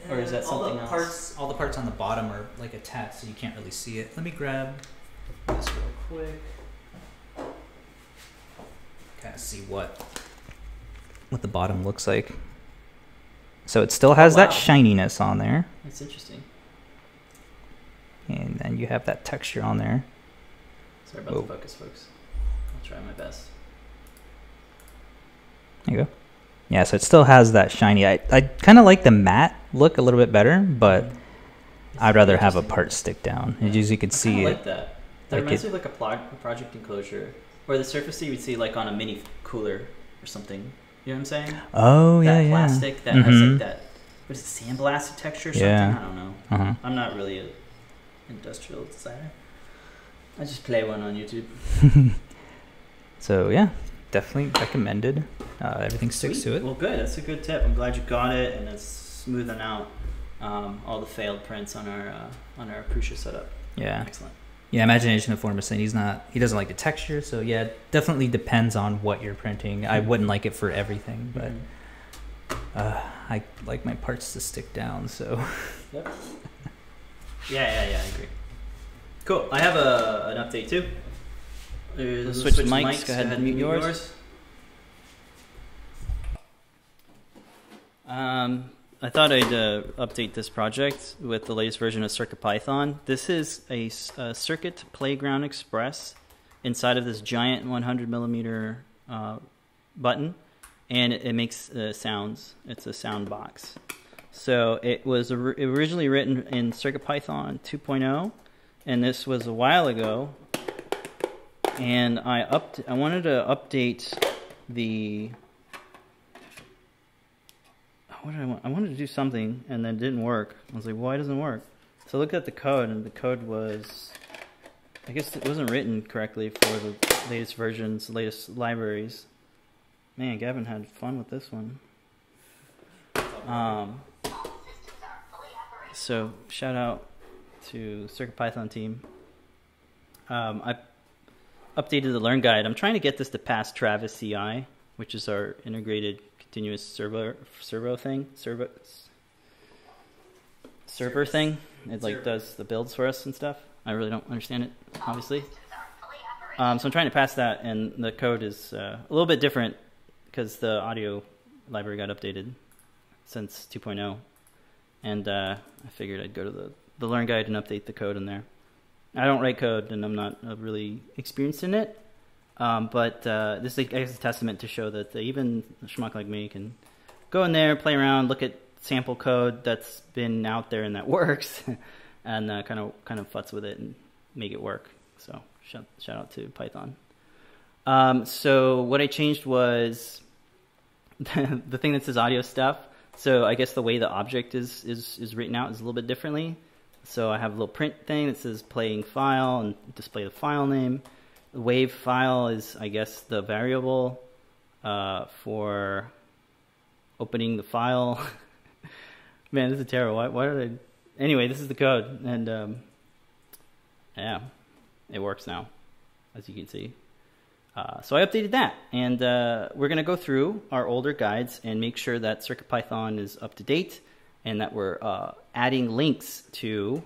S1: Or is that
S2: all
S1: something
S2: the
S1: else?
S2: Parts, all the parts on the bottom are like a attached, so you can't really see it. Let me grab this real quick. Kind of see what.
S3: What the bottom looks like. So it still has that oh,
S1: wow.
S3: shininess on there,
S1: That's interesting.
S3: and then you have that texture on there.
S1: Sorry about
S3: Whoa.
S1: the focus, folks. I'll try my best.
S3: There you go. Yeah, so it still has that shiny. I, I kind of like the matte look a little bit better, but
S1: It's
S3: I'd rather have a part stick down.
S1: Yeah.
S3: As you can see
S1: kinda
S3: it.
S1: like that. That
S3: like
S1: reminds
S3: it-
S1: me of like a, plo- project enclosure, or the surface that you would see like on a mini cooler or something. You know what I'm saying?
S3: Oh yeah,
S1: that
S3: yeah.
S1: plastic that has
S3: Mhm.
S1: like that. What is it, sandblasted texture or something?
S3: Yeah.
S1: I don't know.
S3: Uh-huh.
S1: I'm not really a industrial designer. I just play one on YouTube.
S3: So yeah, definitely recommended. Uh, everything sticks
S1: Sweet.
S3: to it.
S1: Well, good. That's a good tip. I'm glad you got it, and it's smoothing out um, all the failed prints on our uh, on our Prusa setup.
S3: Yeah.
S1: Excellent.
S2: Yeah, Imagination of Form is saying he's not. He doesn't like the texture, so yeah, definitely depends on what you're printing. I wouldn't like it for everything, but
S1: Mhm.
S2: uh, I like my parts to stick down. So
S1: Yep. Yeah, yeah, yeah. I agree. Cool. I have a an update too. Uh,
S3: We'll switch mics. Go ahead and mute yours.
S1: Um, I thought I'd uh, update this project with the latest version of CircuitPython. This is a Circuit Playground Express inside of this giant 100 millimeter uh, button, and it, it makes uh, sounds. It's a sound box. So it was originally written in CircuitPython 2.0, and this was a while ago. And I up I wanted to update the what did I want? I wanted to do something and then it didn't work. I was like, why doesn't it work? So I looked at the code and the code was, I guess it wasn't written correctly for the latest versions, latest libraries. Man, Gavin had fun with this one. Um, so shout out to CircuitPython team. Um, I updated the Learn Guide. I'm trying to get this to pass Travis CI, which is our integrated continuous server servo thing, servo server thing. It like does the builds for us and stuff. I really don't understand it, obviously. Um, so I'm trying to pass that, and the code is uh, a little bit different because the audio library got updated since 2.0, and uh, I figured I'd go to the the Learn Guide and update the code in there. I don't write code, and I'm not uh, really experienced in it. Um, but uh, this is, a testament to show that even a schmuck like me can go in there, play around, look at sample code that's been out there and that works, and uh, kind of kind of futz with it and make it work. So shout, shout out to Python. Um, so what I changed was the, the thing that says audio stuff. So I guess the way the object is, is, is written out is a little bit differently. So I have a little print thing that says playing file and display the file name. The wave file is, I guess, the variable uh, for opening the file. Man, this is terrible. Why, why did I? Anyway, this is the code, and um, yeah, it works now, as you can see. Uh, so I updated that, and uh, we're going to go through our older guides and make sure that CircuitPython is up to date, and that we're uh, adding links to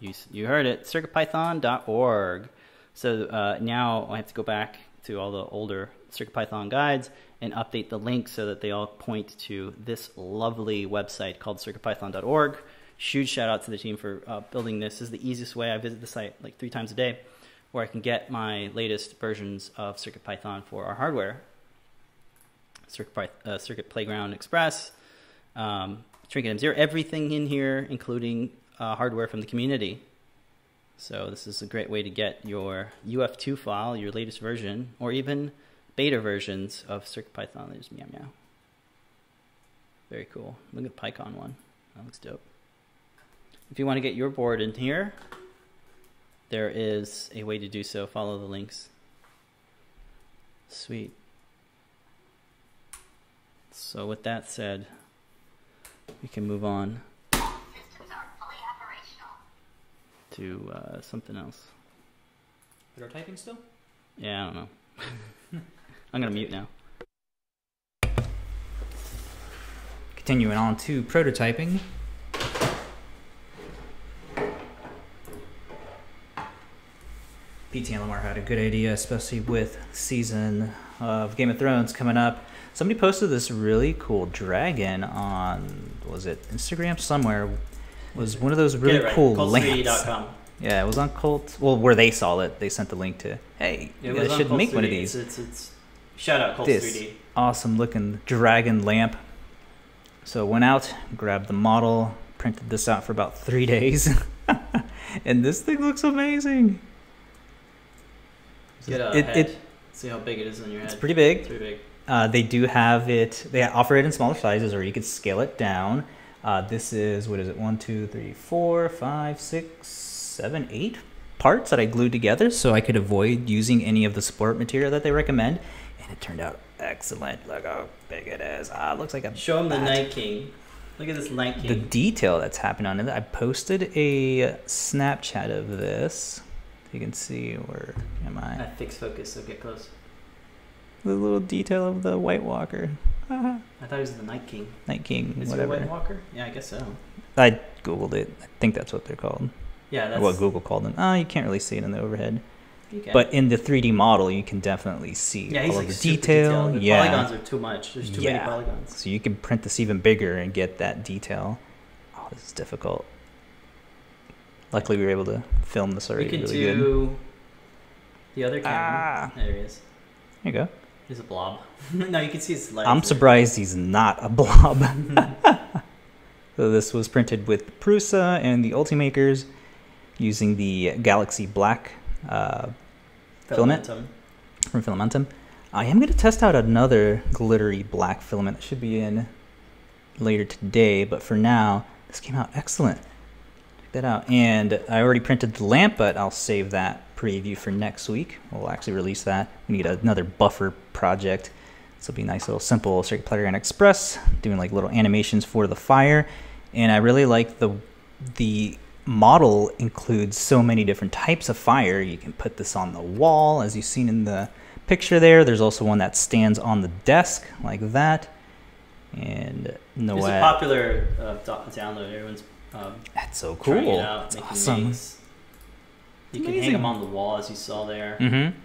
S1: you. You heard it, CircuitPython.org. So uh, now I have to go back to all the older CircuitPython guides and update the links so that they all point to this lovely website called CircuitPython.org. Huge shout out to the team for uh, building this. This is the easiest way. I visit the site like three times a day where I can get my latest versions of CircuitPython for our hardware. Circuit, uh, Circuit Playground Express, um, Trinket M0, everything in here, including uh, hardware from the community. So this is a great way to get your UF2 file, your latest version, or even beta versions of CircuitPython. There's meow meow. Very cool. Look at the PyCon one. That looks dope. If you want to get your board in here, there is a way to do so. Follow the links. Sweet. So with that said, we can move on
S4: Systems are fully operational.
S1: to uh, something else.
S3: Prototyping still?
S1: Yeah, I don't know. I'm gonna mute now.
S3: Continuing on to prototyping. PT and Limor had a good idea, especially with season of Game of Thrones coming up. Somebody posted this really cool dragon on was it Instagram somewhere? It was one of those really
S1: right.
S3: cool
S1: Cult3D.com.
S3: Yeah, it was on Cult. Well, where they saw it, they sent the link to. Hey,
S1: It
S3: you
S1: was
S3: guys
S1: on
S3: should make one of these.
S1: It's, it's, it's shout out Cult
S3: This
S1: 3D.
S3: awesome looking dragon lamp. So went out, grabbed the model, printed this out for about three days, and this thing looks amazing.
S1: Get a
S3: It- it-
S1: See how big it is on your head.
S3: It's pretty big.
S1: It's pretty big.
S3: Uh, they do have it. They offer it in smaller sizes, or you could scale it down. Uh, this is what is it? One, two, three, four, five, six, seven, eight parts that I glued together, so I could avoid using any of the support material that they recommend. And it turned out excellent. Look how big it is. Ah, it looks like a
S1: Show him the. Night King. Look at this Night King.
S3: the detail that's happening on it. I posted a Snapchat of this. You can see where am I?
S1: At fixed focus, so get close.
S3: The little detail of the White Walker.
S1: I thought it was the Night King.
S3: Night King,
S1: Is it a
S3: whatever.
S1: White Walker? Yeah, I guess so.
S3: I googled it. I think that's what they're called.
S1: Yeah,
S3: Or
S1: that's
S3: what Google called them. Oh, you can't really see it in the overhead, but in the 3D model, you can definitely see
S1: yeah,
S3: all
S1: like
S3: the detail.
S1: The
S3: yeah,
S1: polygons are too much. There's too
S3: Yeah.
S1: many polygons.
S3: so you can print this even bigger and get that detail. Oh, this is difficult. Luckily, we were able to film this
S1: We
S3: already
S1: can
S3: really good.
S1: do the other camera.
S3: Ah.
S1: There he is.
S3: There you go.
S1: He's a blob. no, you can see his legs.
S3: I'm
S1: there.
S3: surprised he's not a blob. so this was printed with Prusa and the Ultimakers using the Galaxy Black uh, filament. From Fillamentum. I am going to test out another glittery black filament that should be in later today, but for now, this came out excellent. That out. And I already printed the lamp, but I'll save that preview for next week. We'll actually release that. We need another buffer project. This will be a nice little simple Circuit Playground Express, doing like little animations for the fire. And I really like the the model includes so many different types of fire. You can put this on the wall, as you've seen in the picture there. There's also one that stands on the desk like that. And no
S1: It's a popular uh, download. Everyone's um,
S3: That's so cool.
S1: out,
S3: That's awesome.
S1: You can hang them on the wall, as you saw there.
S3: Mm-hmm.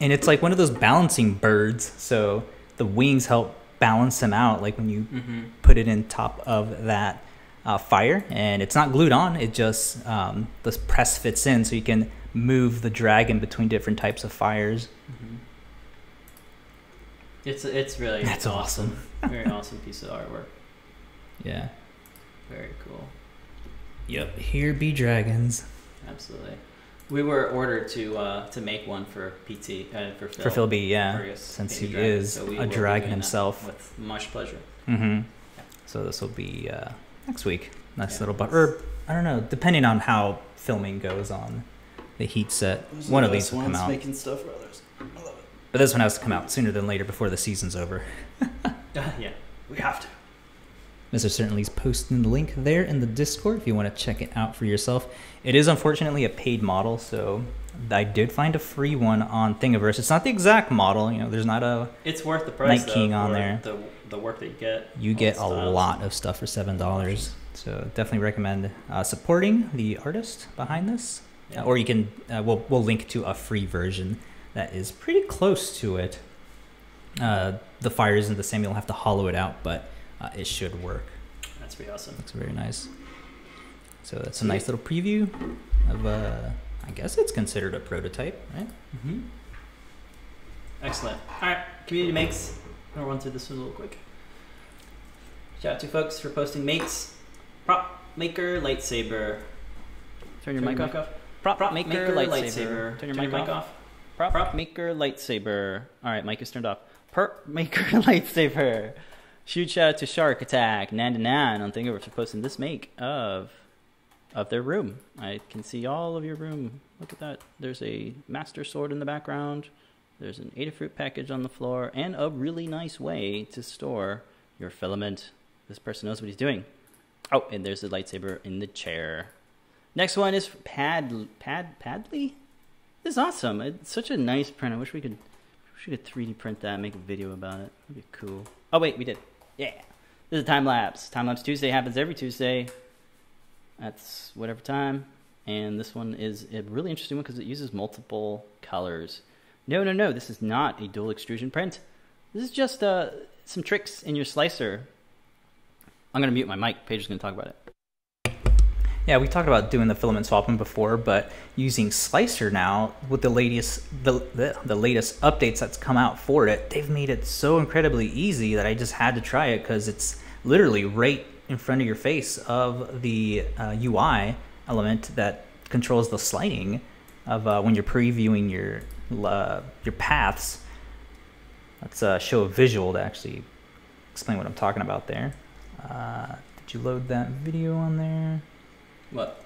S3: And it's like one of those balancing birds. So the wings help balance them out, like when you
S1: Mm-hmm.
S3: put it in top of that uh, fire. And it's not glued on. It just um, the press fits in, so you can move the dragon between different types of fires.
S1: Mm-hmm. It's it's really
S3: That's
S1: awesome. Very awesome piece of artwork.
S3: Yeah.
S1: Very cool.
S3: Yep. Here be dragons.
S1: Absolutely. We were ordered to uh, to make one for PT uh, for Phil.
S3: For Phil B, yeah, since he
S1: Dragon,
S3: is
S1: so
S3: a dragon himself.
S1: With much pleasure.
S3: Mm-hmm. So this will be uh, next week. Nice
S1: Yeah.
S3: little, but or I don't know, depending on how filming goes on the heat set. One of these will come out,
S1: making stuff for others.
S3: But this one has to come out sooner than later before the season's over.
S1: it. yeah, we have to.
S3: Mr. Certainly's posting the link there in the Discord if you want to check it out for yourself. It is unfortunately a paid model, so I did find a free one on Thingiverse. It's not the exact model, you know. There's not a.
S1: It's worth the price.
S3: Night
S1: though,
S3: King on there.
S1: The the work that you get.
S3: You get a lot of stuff for seven dollars. So definitely recommend uh, supporting the artist behind this.
S1: Yeah.
S3: Or you can. Uh, we'll we'll link to a free version that is pretty close to it. Uh, the fire isn't the same. You'll have to hollow it out, but uh, it should work.
S1: That's pretty awesome.
S3: Looks very nice. So that's a nice little preview of. Uh, I guess it's considered a prototype, right?
S1: Mm-hmm. Excellent. All right, community makes. I'm gonna run through this one a little quick. Shout out to folks for posting makes. Prop maker lightsaber.
S3: Turn your mic off.
S1: Prop,
S3: Prop maker lightsaber.
S1: Turn your, mic, off. Prop, maker lightsaber. All right, mic is turned off. Perp maker lightsaber. Huge shout out to Shark Attack Nan Nan on Thingiverse for posting this make of of their room. I can see all of your room. Look at that. There's a master sword in the background. There's an Adafruit package on the floor, and a really nice way to store your filament. This person knows what he's doing. Oh, and there's a lightsaber in the chair. Next one is Pad Pad Padley. Is awesome. It's such a nice print. I wish we could wish we could 3D print that and make a video about it. That'd be cool. Oh wait, we did. Yeah. This is a time lapse. Time lapse Tuesday happens every Tuesday. That's whatever time. And this one is a really interesting one because it uses multiple colors. No, no, no. This is not a dual extrusion print. This is just uh, some tricks in your slicer. I'm going to mute my mic. Paige is going to talk about it.
S3: Yeah, we talked about doing the filament swapping before, but using Slicer now with the latest the, the the latest updates that's come out for it, they've made it so incredibly easy that I just had to try it because it's literally right in front of your face of the uh, UI element that controls the sliding of uh, when you're previewing your uh, your paths. Let's uh, show a visual to actually explain what I'm talking about there. Uh, did you load that video on there?
S1: What?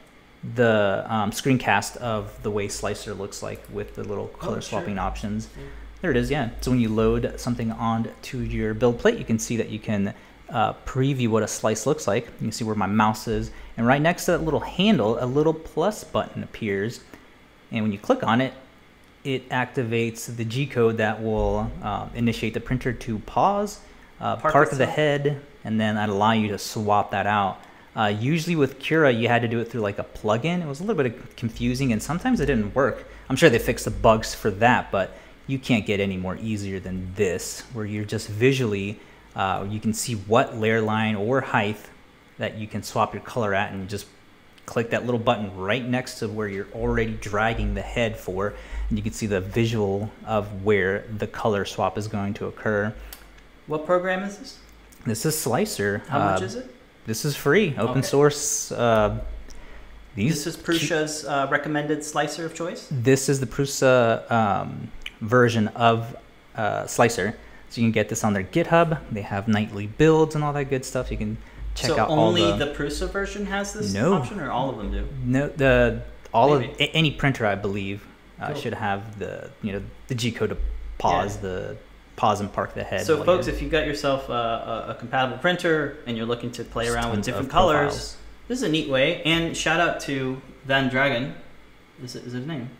S3: the um, screencast of the way Slicer looks like with the little color
S1: Oh, sure.
S3: swapping options.
S1: Yeah.
S3: There it is, yeah. So when you load something onto your build plate, you can see that you can uh, preview what a slice looks like. You can see where my mouse is. And right next to that little handle, a little plus button appears. And when you click on it, it activates the G code that will uh, initiate the printer to pause, uh,
S1: Park
S3: park, the head, and then that allow you to swap that out. Uh, usually with Cura, you had to do it through like a plugin. It was a little bit confusing, and sometimes it didn't work. I'm sure they fixed the bugs for that, but you can't get any more easier than this, where you're just visually, uh, you can see what layer line or height that you can swap your color at, and just click that little button right next to where you're already dragging the head for, and you can see the visual of where the color swap is going to occur.
S1: What program is this?
S3: This is Slicer.
S1: How much
S3: Uh,
S1: is it?
S3: This is free, open
S1: Okay.
S3: source. Uh, these
S1: This is Prusa's uh, recommended slicer of choice.
S3: This is the Prusa um, version of uh, Slic3r. So you can get this on their GitHub. They have nightly builds and all that good stuff. You can check
S1: so
S3: out
S1: only
S3: all
S1: the...
S3: the,
S1: Prusa version has this
S3: No.
S1: option, or all of them do?
S3: no the all
S1: Maybe.
S3: of a- any printer I believe uh,
S1: Cool.
S3: should have the you know the G code to pause the pause and park the head.
S1: So, folks,
S3: you're-
S1: if you've got yourself a, a, a compatible printer and you're looking to play
S3: There's
S1: around with different colors,
S3: profiles.
S1: this is a neat way. And shout out to Van Dragon, is, it, is his name,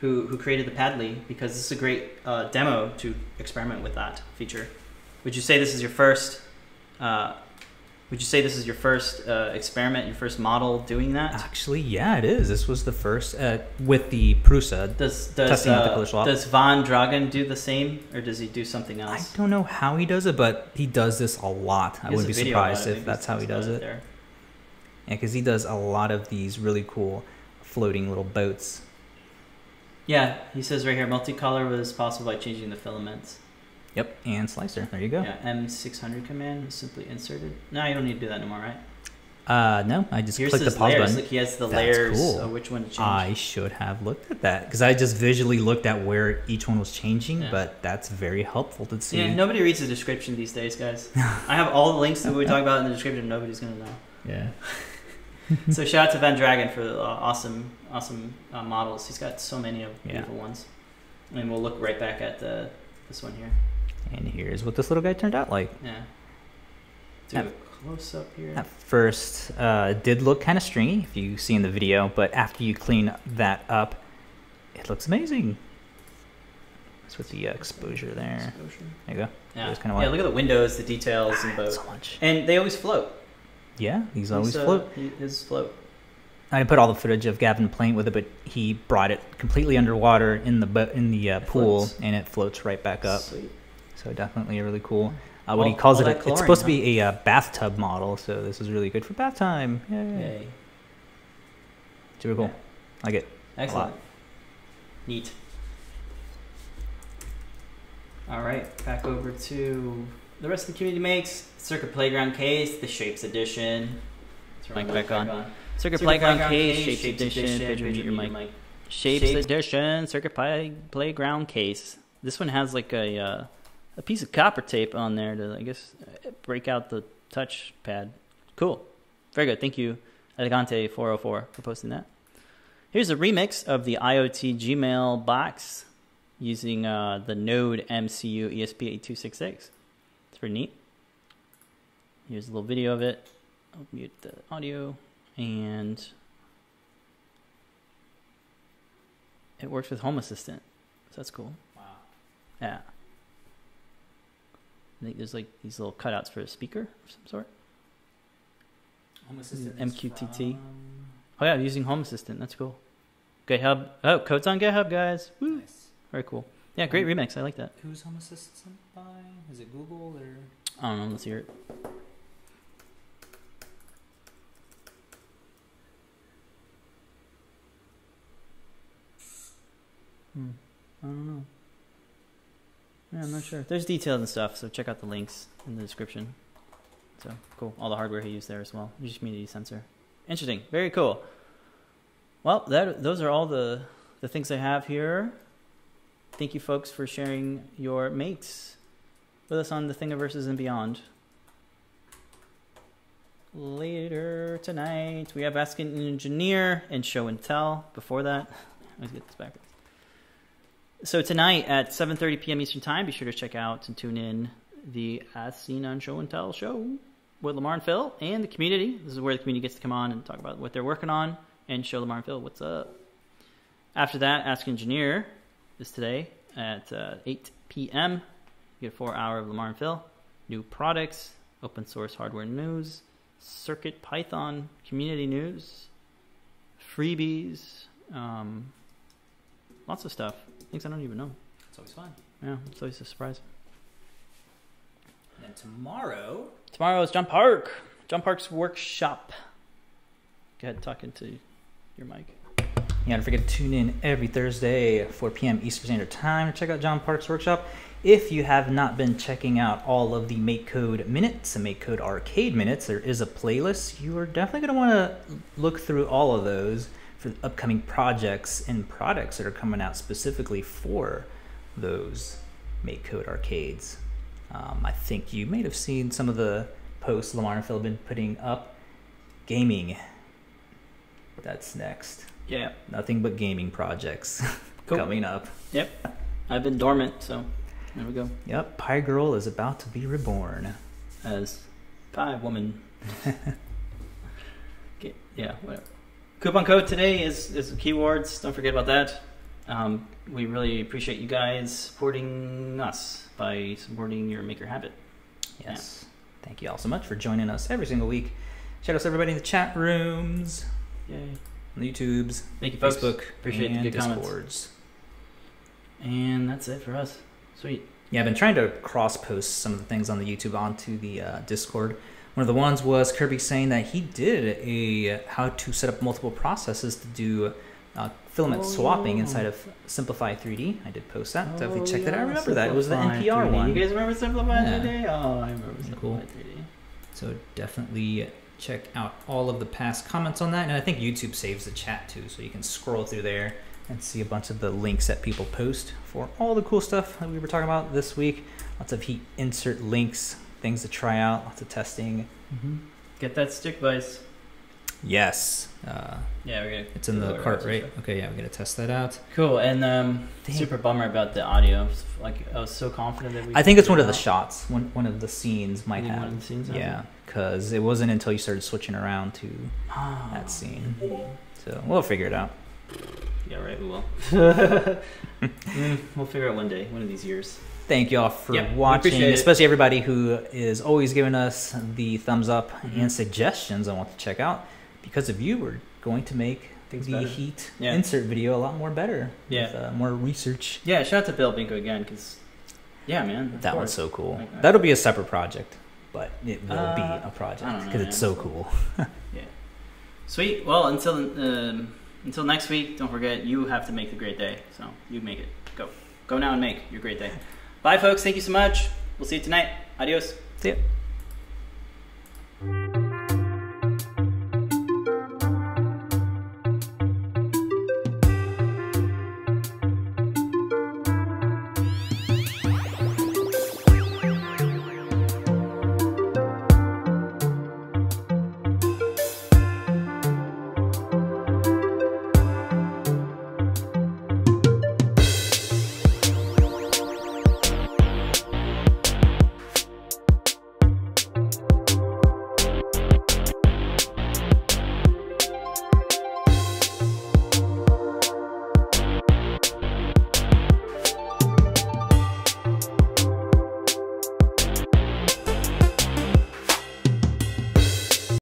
S1: who who created the Padley because this is a great uh, demo to experiment with that feature. Would you say this is your first? Uh, would you say this is your first uh, experiment, your first model doing that?
S3: actually, yeah, it is. This was the first uh, with the Prusa.
S1: Does does
S3: Testing out the
S1: uh, does Von Dragon do the same, or does he do something else?
S3: I don't know how he does it, but he does this a lot. I
S1: He has
S3: wouldn't be surprised if that's how he does it.
S1: there.
S3: Yeah, because he does a lot of these really cool floating little boats.
S1: Yeah, he says right here, multicolor was possible by changing the filaments.
S3: Yep, and slicer. There you go.
S1: Yeah, M600 command is simply inserted. No, you don't need to do that anymore, right?
S3: Uh, no, I just
S1: Here's
S3: click the pause
S1: layers.
S3: button.
S1: Look, he has the
S3: That's
S1: layers
S3: cool.
S1: which one to change.
S3: I should have looked at that because I just visually looked at where each one was changing,
S1: Yeah.
S3: but that's very helpful to see.
S1: yeah, nobody reads the description these days, guys. I have all the links that we talk about in the description. Nobody's gonna know.
S3: yeah.
S1: so shout out to Van Dragon for the uh, awesome, awesome uh, models. He's got so many of
S3: Yeah.
S1: beautiful ones. And we'll look right back at the this one here.
S3: And here's what this little guy turned out like.
S1: Yeah. Do
S3: At-
S1: a close up here.
S3: At first, uh, it did look kind of stringy if you see in the video, but after you clean that up, it looks amazing. That's with the uh, exposure there.
S1: Exposure.
S3: There you go.
S1: Yeah.
S3: Just kinda
S1: yeah, look at the windows, the details in the boat.
S3: So much.
S1: And they always float.
S3: Yeah, these always
S1: uh,
S3: float.
S1: he- His float.
S3: I put all the footage of Gavin playing with it, but he brought it completely underwater in the in the uh, pool,
S1: floats.
S3: and it floats right back up.
S1: Sweet.
S3: So definitely a really cool. Uh, what he calls it, a,
S1: chlorine,
S3: it's supposed to be a uh, bathtub model, so this is really good for bath time. Yay.
S1: Yay.
S3: Super cool. Like it.
S1: Excellent. Neat. All right, back over to the rest of the community makes Circuit Playground case, the Shapes Edition.
S2: Mic back on.
S1: Circuit,
S2: Circuit
S1: Playground,
S2: Playground
S1: case,
S2: case, Shapes Edition, Pedro, mute your mic.
S1: Shapes,
S2: Shapes
S1: Edition, Circuit Play- Playground case. This one has like a uh, a piece of copper tape on there to, I guess, break out the touch pad. Cool. Very good. Thank you, Elegante404, for posting that. Here's a remix of the IoT Gmail box using uh, the Node MCU ESP8266. It's pretty neat. Here's a little video of it. I'll mute the audio. And it works with Home Assistant. So that's cool.
S2: Wow.
S1: Yeah. I think there's like these little cutouts for a speaker of some sort.
S2: Home
S1: Assistant is MQTT. Oh yeah, using Home Assistant. That's cool. GitHub. Oh, code's on GitHub, guys. Woo.
S2: Nice.
S1: Very cool. Yeah, great remix. I like that.
S2: Who's Home Assistant by? Is it Google or?
S1: I don't know. Let's hear it. Hmm. I don't know. Yeah, I'm not sure. There's details and stuff, so check out the links in the description. So cool. All the hardware he used there as well. Use community sensor. Interesting. Very cool. Well, that those are all the the things I have here. Thank you, folks, for sharing your mates with us on the Thingiverses and beyond. Later tonight, we have Ask an Engineer and Show and Tell. Before that, let's get this backwards. So tonight at 7:30 p.m. Eastern Time, be sure to check out and tune in the As Seen on Show and Tell show with Limor and Phil and the community. This is where the community gets to come on and talk about what they're working on and show Limor and Phil what's up. After that, Ask Engineer is today at uh, 8 p.m. You get a four hour of Limor and Phil, new products, open source hardware news, CircuitPython community news, freebies, um, lots of stuff. Things I don't even know.
S2: It's always fun.
S1: Yeah, it's always a surprise.
S2: And then tomorrow,
S1: Tomorrow is John Park. John Park's workshop. Go ahead, talking to your mic.
S3: Yeah, don't forget to tune in every Thursday, 4 p.m. Eastern Standard Time to check out John Park's workshop. If you have not been checking out all of the MakeCode minutes and MakeCode arcade minutes, there is a playlist. You are definitely going to want to look through all of those for upcoming projects and products that are coming out specifically for those MakeCode arcades. Um, I think you may have seen some of the posts Limor and Phil have been putting up. Gaming. That's next
S1: Yeah,
S3: nothing but gaming projects
S1: Cool.
S3: coming up. Yep.
S1: I've been dormant, so there we go.
S3: Yep, Pie Girl is about to be reborn.
S1: As pie woman. okay, yeah, whatever. Coupon code today is is keywords. Don't forget about that. Um, we really appreciate you guys supporting us by supporting your maker habit.
S3: Yes. Thank you all so much for joining us every single week. Shout out to everybody in the chat rooms,
S1: Yay!
S3: on the YouTubes,
S1: Thank you, folks.
S3: Facebook,
S1: Appreciate the
S3: and
S1: good comments.
S3: Discords.
S1: And that's it for us. Sweet.
S3: Yeah, I've been trying to cross post some of the things on the YouTube onto the uh, Discord. One of the ones was Kirby saying that he did a how to set up multiple processes to do uh, filament
S1: Oh,
S3: swapping
S1: yeah.
S3: inside of Simplify3D. I did post that. Definitely
S1: Oh,
S3: check that out. I
S1: yeah,
S3: remember that. It was the NPR
S1: 3D.
S3: one.
S1: You guys remember Simplify
S3: Yeah.
S1: 3D? Oh, I remember Simplify
S3: Cool.
S1: 3D.
S3: So definitely check out all of the past comments on that. And I think YouTube saves the chat too, so you can scroll through there and see a bunch of the links that people post for all the cool stuff that we were talking about this week. Lots of heat insert links, things to try out, lots of testing.
S1: Mm-hmm. Get that stick vice.
S3: Yes, uh,
S1: Yeah, we're gonna.
S3: it's in the cart, right? Okay, yeah, we're gonna test that out.
S1: Cool, and um,
S3: Dang.
S1: super bummer about the audio. Like I was so confident that we.
S3: I think it's one of the shots. One one of the scenes might have.
S1: one of the scenes
S3: yeah, because it wasn't until you started switching around to
S1: out.
S3: that scene. So we'll figure it out.
S1: Yeah, right. We will. Mm, we'll figure out one day, one of these years.
S3: Thank you all for
S1: Yep,
S3: watching, especially everybody who is always giving us the thumbs up
S1: Mhm.
S3: and suggestions on what to check out. Because of you, we're going to make
S1: Things
S3: the
S1: better.
S3: Heat
S1: Yeah.
S3: insert video a lot more better.
S1: Yeah.
S3: With, uh, more research.
S1: Yeah, shout out to Bill Binko again, because yeah, man,
S3: That one's so cool.
S1: Like that.
S3: That'll be a separate project, but it will be
S1: Uh,
S3: a project
S1: I don't know,
S3: because it's so cool.
S1: Yeah, sweet. Well, until um, until next week, don't forget you have to make the great day. So you make it. Go. Go now and make your great day. Bye, folks. Thank you so much. We'll see you tonight. Adios.
S3: See ya.